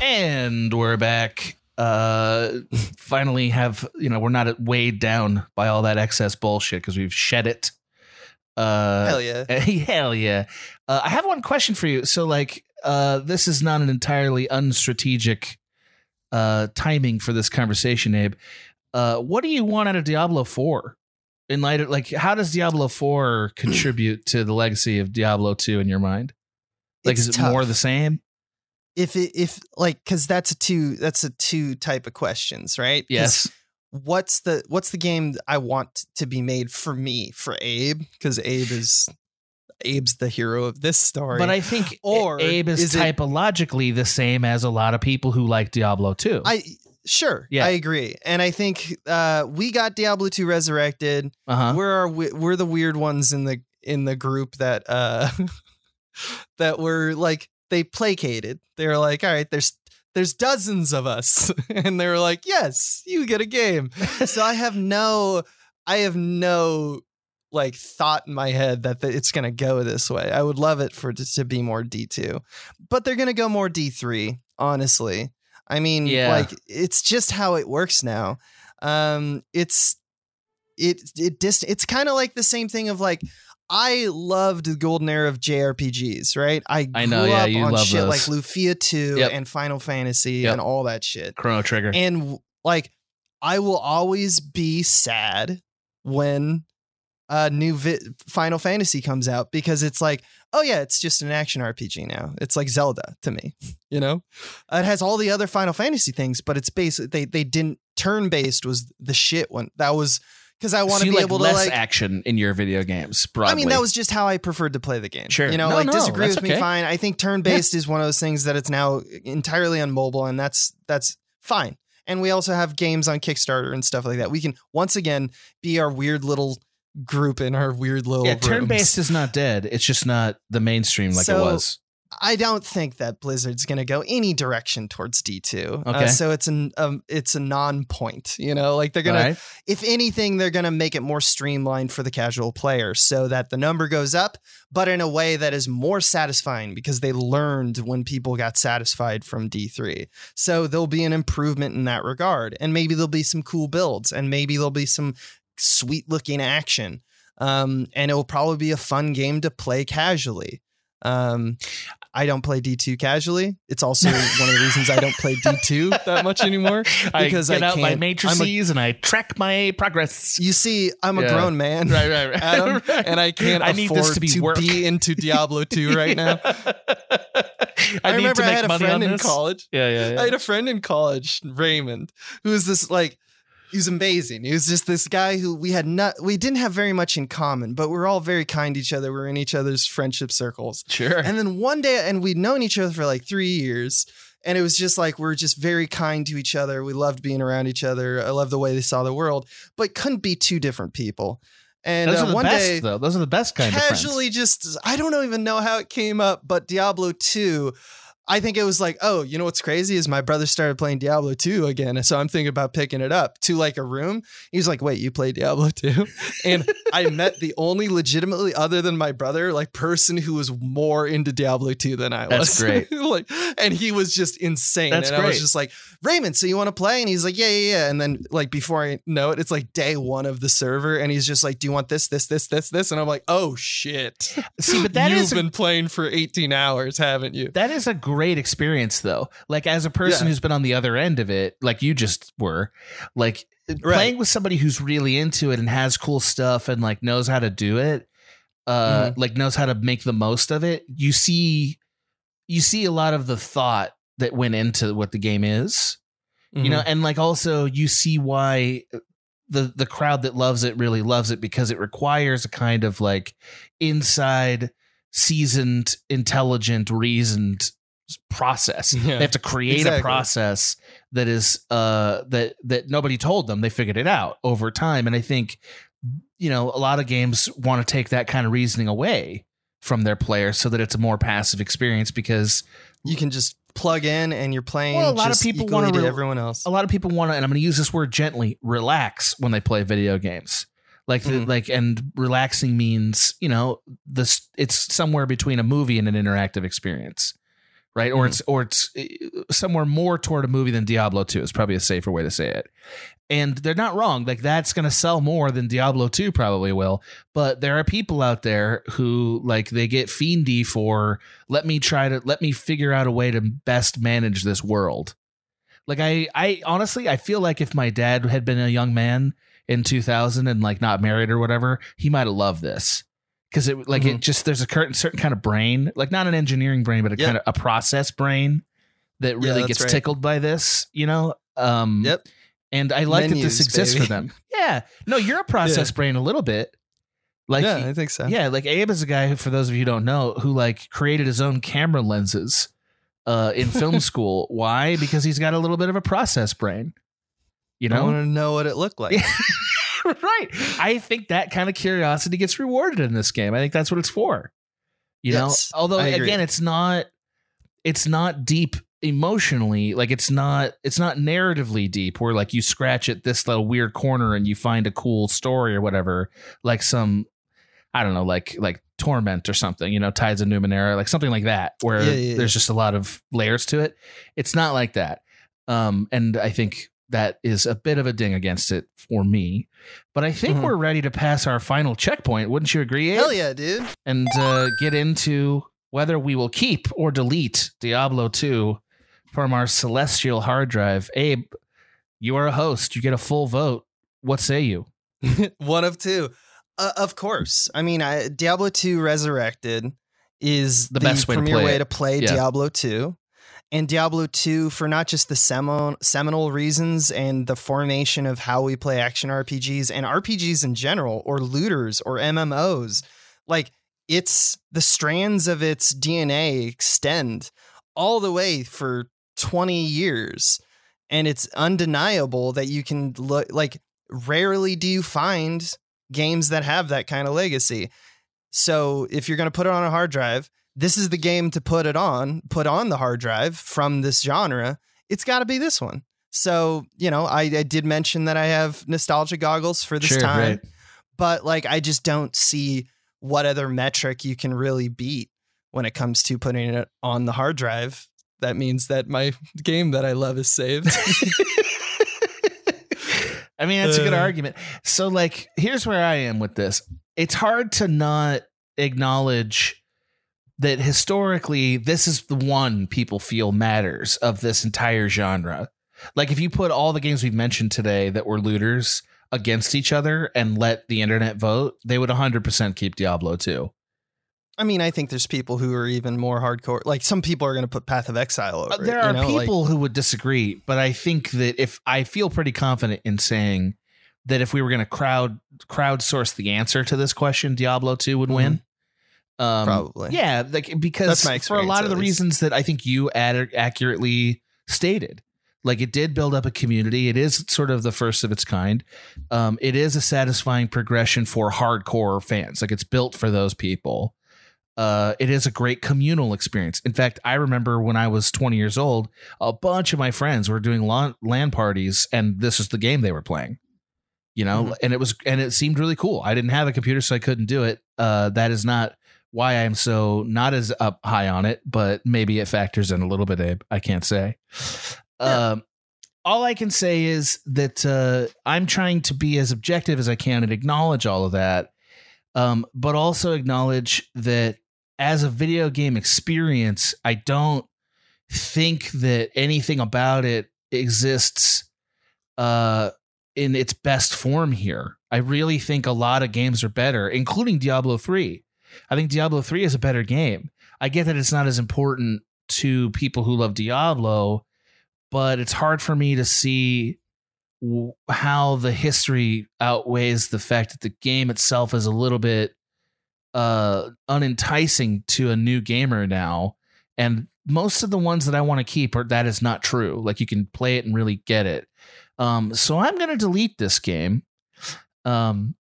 Speaker 6: And we're back. Uh, finally, have you know we're not weighed down by all that excess bullshit because we've shed it. Uh,
Speaker 5: Hell yeah.
Speaker 6: hell yeah. Uh, I have one question for you. So, like, uh, this is not an entirely unstrategic uh, timing for this conversation, Abe. Uh, what do you want out of Diablo Four? In light of like, how does Diablo Four contribute to the legacy of Diablo Two in your mind? Like,
Speaker 5: It's
Speaker 6: is it more the same?
Speaker 5: If it if like because that's a two that's a two type of questions right
Speaker 6: Yes.
Speaker 5: what's the what's the game i want to be made for me for abe because abe is abe's the hero of this story
Speaker 6: But I think
Speaker 5: or
Speaker 6: Abe is,
Speaker 5: is it-
Speaker 6: typologically the same as a lot of people who like Diablo 2.
Speaker 5: i sure
Speaker 6: Yeah.
Speaker 5: i agree and i think uh we got diablo 2 resurrected
Speaker 6: Uh-huh.
Speaker 5: we're our, we're the weird ones in the in the group that uh that were like they placated. They were like all right there's there's dozens of us. And they were like yes you get a game. So i have no i have no like thought in my head that th- it's going to go this way. I would love it for it to be more d2 but they're going to go more d3 honestly. I mean
Speaker 6: Yeah.
Speaker 5: like it's just how it works now. Um it's it it dis- it's kind of like the same thing of like I loved the golden era of JRPGs, right? I grew
Speaker 6: I know, yeah,
Speaker 5: up
Speaker 6: you
Speaker 5: on
Speaker 6: love
Speaker 5: shit
Speaker 6: those.
Speaker 5: like Lufia 2
Speaker 6: Yep.
Speaker 5: and Final Fantasy
Speaker 6: Yep.
Speaker 5: and all that shit.
Speaker 6: Chrono Trigger.
Speaker 5: And like I will always be sad when a new vi- Final Fantasy comes out because it's like, oh yeah, it's just an action RPG now. It's like Zelda to me, you know. It has all the other Final Fantasy things, but it's basically they they didn't turn based was the shit one. That was because I want to
Speaker 6: you
Speaker 5: be
Speaker 6: like
Speaker 5: able to
Speaker 6: less
Speaker 5: like
Speaker 6: action in your video games. Broadly.
Speaker 5: I mean, that was just how I preferred to play the game.
Speaker 6: Sure.
Speaker 5: You know,
Speaker 6: No,
Speaker 5: like
Speaker 6: no,
Speaker 5: disagree
Speaker 6: that's
Speaker 5: with me, fine. I think turn based is one of those things that it's now entirely on mobile, and that's that's fine. And we also have games on Kickstarter and stuff like that. We can once again be our weird little group in our weird little
Speaker 6: yeah. Turn based is not dead. It's just not the mainstream like
Speaker 5: So,
Speaker 6: it was.
Speaker 5: I don't think that Blizzard's going to go any direction towards D two.
Speaker 6: Okay.
Speaker 5: so it's an um, it's a non point. You know, like they're gonna, if anything, they're gonna make it more streamlined for the casual player, so that the number goes up, but in a way that is more satisfying because they learned when people got satisfied from D three. So there'll be an improvement in that regard, and maybe there'll be some cool builds, and maybe there'll be some sweet looking action. Um, and it will probably be a fun game to play casually. Um, I don't play D2 casually. It's also one of the reasons I don't play D2 that much anymore
Speaker 6: because I get
Speaker 5: I
Speaker 6: out my
Speaker 5: I'm a-
Speaker 6: matrices and I track my progress.
Speaker 5: You see, I'm a grown man,
Speaker 6: Right, right, right.
Speaker 5: Adam,
Speaker 6: Right.
Speaker 5: and I can't
Speaker 6: I need
Speaker 5: afford
Speaker 6: this to be work.
Speaker 5: into Diablo 2 right now.
Speaker 6: I, need
Speaker 5: remember
Speaker 6: to
Speaker 5: I
Speaker 6: make
Speaker 5: had a friend in college.
Speaker 6: Yeah, yeah, yeah.
Speaker 5: I had a friend in college, Raymond, who was this like he was amazing. He was just this guy who we had not we didn't have very much in common, but we are all very kind to each other. We are in each other's friendship circles.
Speaker 6: Sure.
Speaker 5: And then one day and we'd known each other for like 3 years. And it was just like we are just very kind to each other. We loved being around each other. I loved the way they saw the world, but couldn't be two different people. And
Speaker 6: Those
Speaker 5: uh,
Speaker 6: are the
Speaker 5: one
Speaker 6: best,
Speaker 5: day,
Speaker 6: though. Those are the best kind of friends.
Speaker 5: casually just I don't even know how it came up, but Diablo 2 I think it was like, oh, you know what's crazy is my brother started playing Diablo 2 again. So I'm thinking about picking it up to like a room. He's like, wait, you play Diablo 2? And I met the only legitimately, other than my brother, like person who was more into Diablo 2 than I was.
Speaker 6: That's great.
Speaker 5: like, and he was just insane.
Speaker 6: That's
Speaker 5: and I was just like, Raymond, so you want to play? And he's like, yeah, yeah, yeah. And then like before I know it, it's like day one of the server. And he's just like, do you want this, this, this, this, this? And I'm like, oh shit.
Speaker 6: See, but that
Speaker 5: You've
Speaker 6: is a-
Speaker 5: been playing for 18 hours, haven't you?
Speaker 6: That is a great experience, though. Like as a person
Speaker 5: Yeah.
Speaker 6: who's been on the other end of it, like you just were, like playing with somebody who's really into it and has cool stuff and like knows how to do it, uh,
Speaker 5: Mm-hmm.
Speaker 6: like knows how to make the most of it. You see, you see a lot of the thought that went into what the game is, you know,
Speaker 5: Mhm.
Speaker 6: and like also you see why the the crowd that loves it really loves it because it requires a kind of like inside seasoned intelligent reasoned process
Speaker 5: Yeah,
Speaker 6: they have to create
Speaker 5: exactly.
Speaker 6: a process that is uh that that nobody told them they figured it out over time and i think you know a lot of games want to take that kind of reasoning away from their players so that it's a more passive experience because
Speaker 5: you can just plug in and you're playing
Speaker 6: well, a lot of people want
Speaker 5: to
Speaker 6: to
Speaker 5: everyone else.
Speaker 6: A lot of people want to, and I'm going to use this word gently, relax when they play video games. Like, the,
Speaker 5: Mm-hmm.
Speaker 6: like, and relaxing means you know this. It's somewhere between a movie and an interactive experience, right? Or
Speaker 5: Mhm.
Speaker 6: it's or it's uh, somewhere more toward a movie than Diablo Two is probably a safer way to say it. And they're not wrong. Like that's going to sell more than Diablo 2 probably will. But there are people out there who like they get fiendy for let me try to let me figure out a way to best manage this world. Like I I honestly I feel like if my dad had been a young man in 2000 and like not married or whatever, he might have loved this. Cuz it like it just there's a certain certain kind of brain, like not an engineering brain but a
Speaker 5: Yep.
Speaker 6: kind of a process brain that really
Speaker 5: that's
Speaker 6: gets
Speaker 5: right.
Speaker 6: tickled by this, you know? Um
Speaker 5: Yep.
Speaker 6: And I like that this exists
Speaker 5: baby.
Speaker 6: for them. Yeah. No, you're a process
Speaker 5: Yeah.
Speaker 6: brain a little bit. Like
Speaker 5: Yeah, I think so.
Speaker 6: Yeah, like Abe is a guy who, for those of you who don't know, who like created his own camera lenses uh, in film school. Why? Because he's got a little bit of a process brain. You know, I
Speaker 5: want to know what it looked like.
Speaker 6: right? I think that kind of curiosity gets rewarded in this game. I think that's what it's for. You
Speaker 5: Yes,
Speaker 6: know, although again, it's not it's not deep emotionally. Like it's not it's not narratively deep. Where like you scratch at this little weird corner and you find a cool story or whatever. Like some I don't know, like like torment or something. You know, tides of Numenera, like something like that, where
Speaker 5: Yeah, yeah,
Speaker 6: there's just a lot of layers to it. It's not like that. Um, and I think that is a bit of a ding against it for me. But I think
Speaker 5: Mhm.
Speaker 6: we're ready to pass our final checkpoint. Wouldn't you agree? Abe?
Speaker 5: Hell yeah, dude.
Speaker 6: And uh, get into whether we will keep or delete Diablo 2 from our celestial hard drive. Abe, you are a host. You get a full vote. What say you?
Speaker 5: One of two. Uh, of course. I mean, I, Diablo 2 Resurrected is
Speaker 6: The
Speaker 5: the,
Speaker 6: best way to
Speaker 5: premier
Speaker 6: play
Speaker 5: way to play
Speaker 6: Yeah.
Speaker 5: Diablo 2. And Diablo 2 for not just the seminal, seminal reasons and the formation of how we play action RPGs and RPGs in general, or looters or MMOs. Like, it's the strands of its DNA extend all the way for 20 years. And it's undeniable that you can look like rarely do you find games that have that kind of legacy. So if you're going to put it on a hard drive, this is the game to put it on, put on the hard drive from this genre. It's got to be this one. So, you know, I, I did mention that I have nostalgia goggles for this
Speaker 6: Sure,
Speaker 5: time,
Speaker 6: right.
Speaker 5: but like I just don't see what other metric you can really beat when it comes to putting it on the hard drive. That means that my game that I love is saved.
Speaker 6: I mean, that's a good
Speaker 5: Uh.
Speaker 6: argument. So, like, here's where I am with this it's hard to not acknowledge that historically this is the one people feel matters of this entire genre. Like if you put all the games we've mentioned today that were looters against each other and let the internet vote, they would 100% keep Diablo 2.
Speaker 5: I mean, I think there's people who are even more hardcore. Like some people are going to put Path of Exile over.
Speaker 6: Uh, there
Speaker 5: it,
Speaker 6: are
Speaker 5: know? Like-
Speaker 6: people who would disagree, but I think that if I feel pretty confident in saying that if we were going to crowd crowdsource the answer to this question, Diablo 2 would win. Um,
Speaker 5: Probably.
Speaker 6: Yeah, like because for a lot of the
Speaker 5: least.
Speaker 6: reasons that I think you ad- accurately stated. Like it did build up a community. It is sort of the first of its kind. Um, it is a satisfying progression for hardcore fans. Like it's built for those people. Uh, it is a great communal experience. In fact, I remember when I was 20 years old, a bunch of my friends were doing LAN parties, and this was the game they were playing. You know,
Speaker 5: Mhm.
Speaker 6: and it was and it seemed really cool. I didn't have a computer, so I couldn't do it. Uh, that is not why I'm so not as up high on it, but maybe it factors in a little bit, Abe. I can't say. Um, all I can say is that uh, I'm trying to be as objective as I can and acknowledge all of that, um, but also acknowledge that as a video game experience, I don't think that anything about it exists uh, in its best form here. I really think a lot of games are better, including Diablo 3. I think Diablo 3 is a better game. I get that it's not as important to people who love Diablo, but it's hard for me to see how the history outweighs the fact that the game itself is a little bit uh unenticing to a new gamer now. And most of the ones that I want to keep are that is not true. Like you can play it and really get it. Um so I'm going to delete this game. Um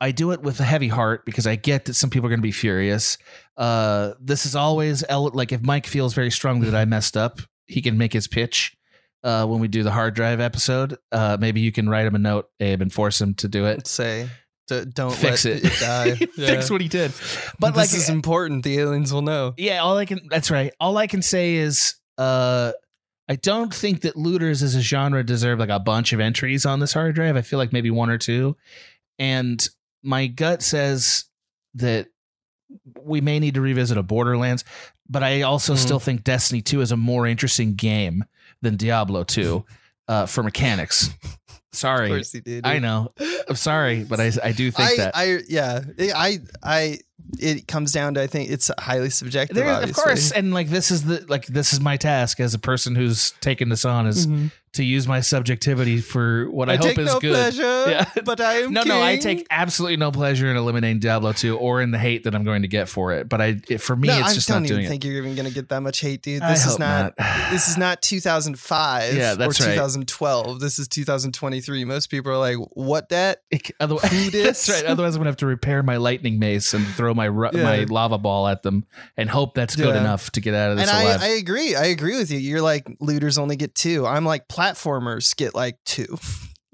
Speaker 6: I do it with a heavy heart because I get that some people are going to be furious. Uh, this is always ele- like if Mike feels very strongly that I messed up, he can make his pitch uh, when we do the hard drive episode. Uh, maybe you can write him a note, Abe, and force him to do it.
Speaker 5: Say, D- don't
Speaker 6: fix
Speaker 5: let
Speaker 6: it.
Speaker 5: it die.
Speaker 6: fix what he did. But
Speaker 5: this
Speaker 6: like,
Speaker 5: is important. The aliens will know.
Speaker 6: yeah, all I can that's right. All I can say is uh I don't think that looters as a genre deserve like a bunch of entries on this hard drive. I feel like maybe one or two. And my gut says that we may need to revisit a Borderlands, but I also
Speaker 5: Mhm.
Speaker 6: still think Destiny 2 is a more interesting game than Diablo 2 uh, for mechanics. Sorry.
Speaker 5: Of course you do.
Speaker 6: I know. I'm sorry, but I, I do think
Speaker 5: I,
Speaker 6: that.
Speaker 5: I, yeah, I, I, it comes down to I think it's highly subjective.
Speaker 6: There, of course, and like this is the like this is my task as a person who's taken this on is
Speaker 5: Mhm.
Speaker 6: To use my subjectivity for what I,
Speaker 5: I
Speaker 6: hope is
Speaker 5: no
Speaker 6: good.
Speaker 5: pleasure,
Speaker 6: Yeah.
Speaker 5: but I am
Speaker 6: no, no. I take absolutely no pleasure in eliminating Diablo 2 or in the hate that I'm going to get for it. But I, it, for me,
Speaker 5: no,
Speaker 6: it's
Speaker 5: I
Speaker 6: just
Speaker 5: don't
Speaker 6: not
Speaker 5: even
Speaker 6: doing
Speaker 5: think you're even going to get that much hate, dude.
Speaker 6: I
Speaker 5: This is
Speaker 6: hope
Speaker 5: not,
Speaker 6: not.
Speaker 5: This is not 2005.
Speaker 6: Yeah, that's
Speaker 5: or
Speaker 6: right.
Speaker 5: 2012. This is 2023. Most people are like, "What that?
Speaker 6: Otherwise,
Speaker 5: Who
Speaker 6: that's right. Otherwise, I'm gonna have to repair my lightning mace and throw my ru-
Speaker 5: Yeah.
Speaker 6: my lava ball at them and hope that's good enough to get out of this
Speaker 5: And
Speaker 6: alive.
Speaker 5: I, I agree. I agree with you. You're like looters only get two. I'm like platformers get like two.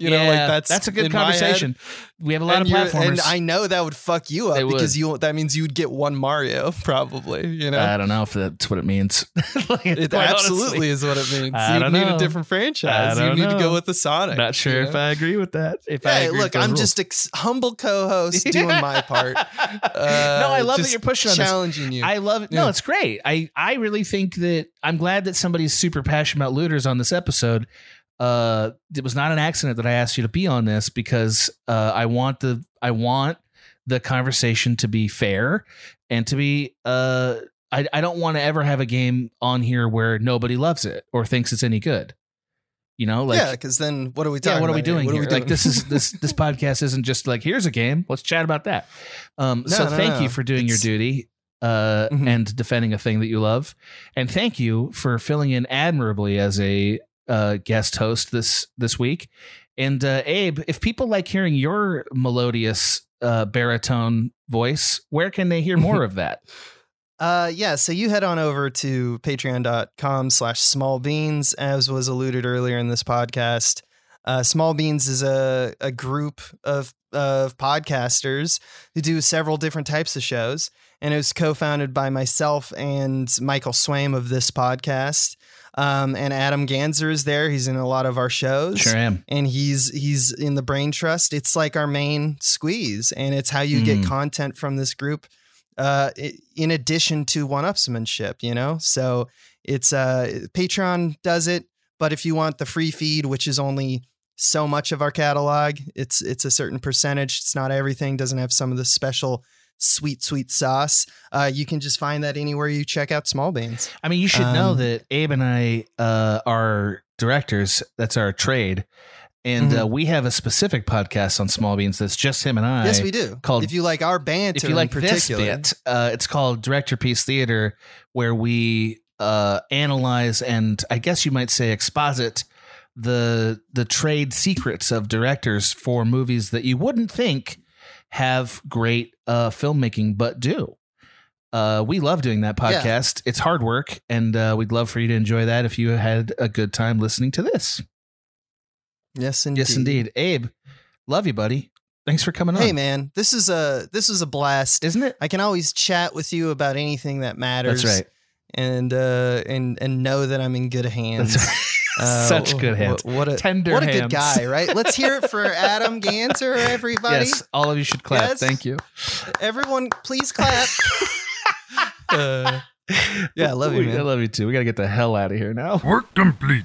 Speaker 5: You know, like
Speaker 6: Yeah,
Speaker 5: that's
Speaker 6: that's a good
Speaker 5: in my head.
Speaker 6: conversation. We have a lot
Speaker 5: And
Speaker 6: of platformers.
Speaker 5: and I know that would fuck you up
Speaker 6: would.
Speaker 5: because you that means you would get one Mario probably. You know,
Speaker 6: I don't know if that's what it means. Like,
Speaker 5: it absolutely
Speaker 6: honestly.
Speaker 5: is what it means.
Speaker 6: I
Speaker 5: you need
Speaker 6: know.
Speaker 5: a different franchise. You need to go with the Sonic.
Speaker 6: Not sure
Speaker 5: you
Speaker 6: if? I agree with that. If I agree
Speaker 5: look, I'm
Speaker 6: rules.
Speaker 5: just a humble co-host doing my part. Uh,
Speaker 6: no, I love that you're pushing on
Speaker 5: challenging
Speaker 6: this.
Speaker 5: you.
Speaker 6: I love it. No, it's great. I I really think that I'm glad that somebody's super passionate about looters on this episode. Uh, it was not an accident that I asked you to be on this because uh, I want the I want the conversation to be fair and to be uh I I don't want to ever have a game on here where nobody loves it or thinks it's any good. You know, like
Speaker 5: yeah, because then what are we talking?
Speaker 6: yeah, what are we
Speaker 5: about here?
Speaker 6: doing
Speaker 5: What
Speaker 6: here?
Speaker 5: are we
Speaker 6: Like
Speaker 5: doing?
Speaker 6: this is this this podcast isn't just like here's a game. Let's chat about that. Um,
Speaker 5: No,
Speaker 6: so
Speaker 5: no,
Speaker 6: thank
Speaker 5: no.
Speaker 6: you for doing
Speaker 5: It's-
Speaker 6: your duty uh,
Speaker 5: Mhm.
Speaker 6: and defending a thing that you love, and thank you for filling in admirably as a uh, guest host this this week. And uh, Abe, if people like hearing your melodious uh, baritone voice, where can they hear more of that?
Speaker 5: Uh, yeah, so you head on over to patreon.com slash small beans, as was alluded earlier in this podcast. Uh, small beans is a, a group of, of podcasters who do several different types of shows. And it was co founded by myself and Michael Swaim of this podcast. Um, and Adam Ganser is there. He's in a lot of our shows.
Speaker 6: Sure am.
Speaker 5: And he's he's in the Brain Trust. It's like our main squeeze, and it's how you
Speaker 6: Mm.
Speaker 5: get content from this group uh, in addition to one-upsmanship, you know. So it's uh, Patreon does it, but if you want the free feed, which is only so much of our catalog, it's it's a certain percentage. It's not everything. Doesn't have some of the special sweet sweet sauce. Uh, you can just find that anywhere you check out Small Beans.
Speaker 6: I mean, you should know
Speaker 5: Um,
Speaker 6: that Abe and I uh, are directors. That's our trade. And uh,
Speaker 5: Mhm.
Speaker 6: we have a specific podcast on Small Beans that's just him and I.
Speaker 5: Yes, we do.
Speaker 6: Called
Speaker 5: if you like our band,
Speaker 6: if you like this bit, uh, it's called Director Piece Theater, where we uh, analyze and I guess you might say exposit the the trade secrets of directors for movies that you wouldn't think have great uh, filmmaking, but do. Uh, we love doing that
Speaker 5: Yeah.
Speaker 6: podcast. It's hard work, and uh, we'd love for you to enjoy that if you had a good time listening to this.
Speaker 5: Yes, indeed.
Speaker 6: Yes, indeed. Abe, love you, buddy. Thanks for coming on.
Speaker 5: Hey man, this is a this is a blast,
Speaker 6: isn't it?
Speaker 5: I can always chat with you about anything that matters.
Speaker 6: That's right.
Speaker 5: And uh and and know that I'm in good hands. Uh,
Speaker 6: Such good
Speaker 5: wh-
Speaker 6: hands.
Speaker 5: What a
Speaker 6: Tender
Speaker 5: What a
Speaker 6: hands.
Speaker 5: good guy, right? Let's hear it for Adam Ganser, everybody.
Speaker 6: Yes, all of you should clap.
Speaker 5: Yes.
Speaker 6: Thank you.
Speaker 5: Everyone, please clap. uh, yeah, I love you,
Speaker 6: We- I love you too. We got to get the hell out of here now.
Speaker 11: Work complete.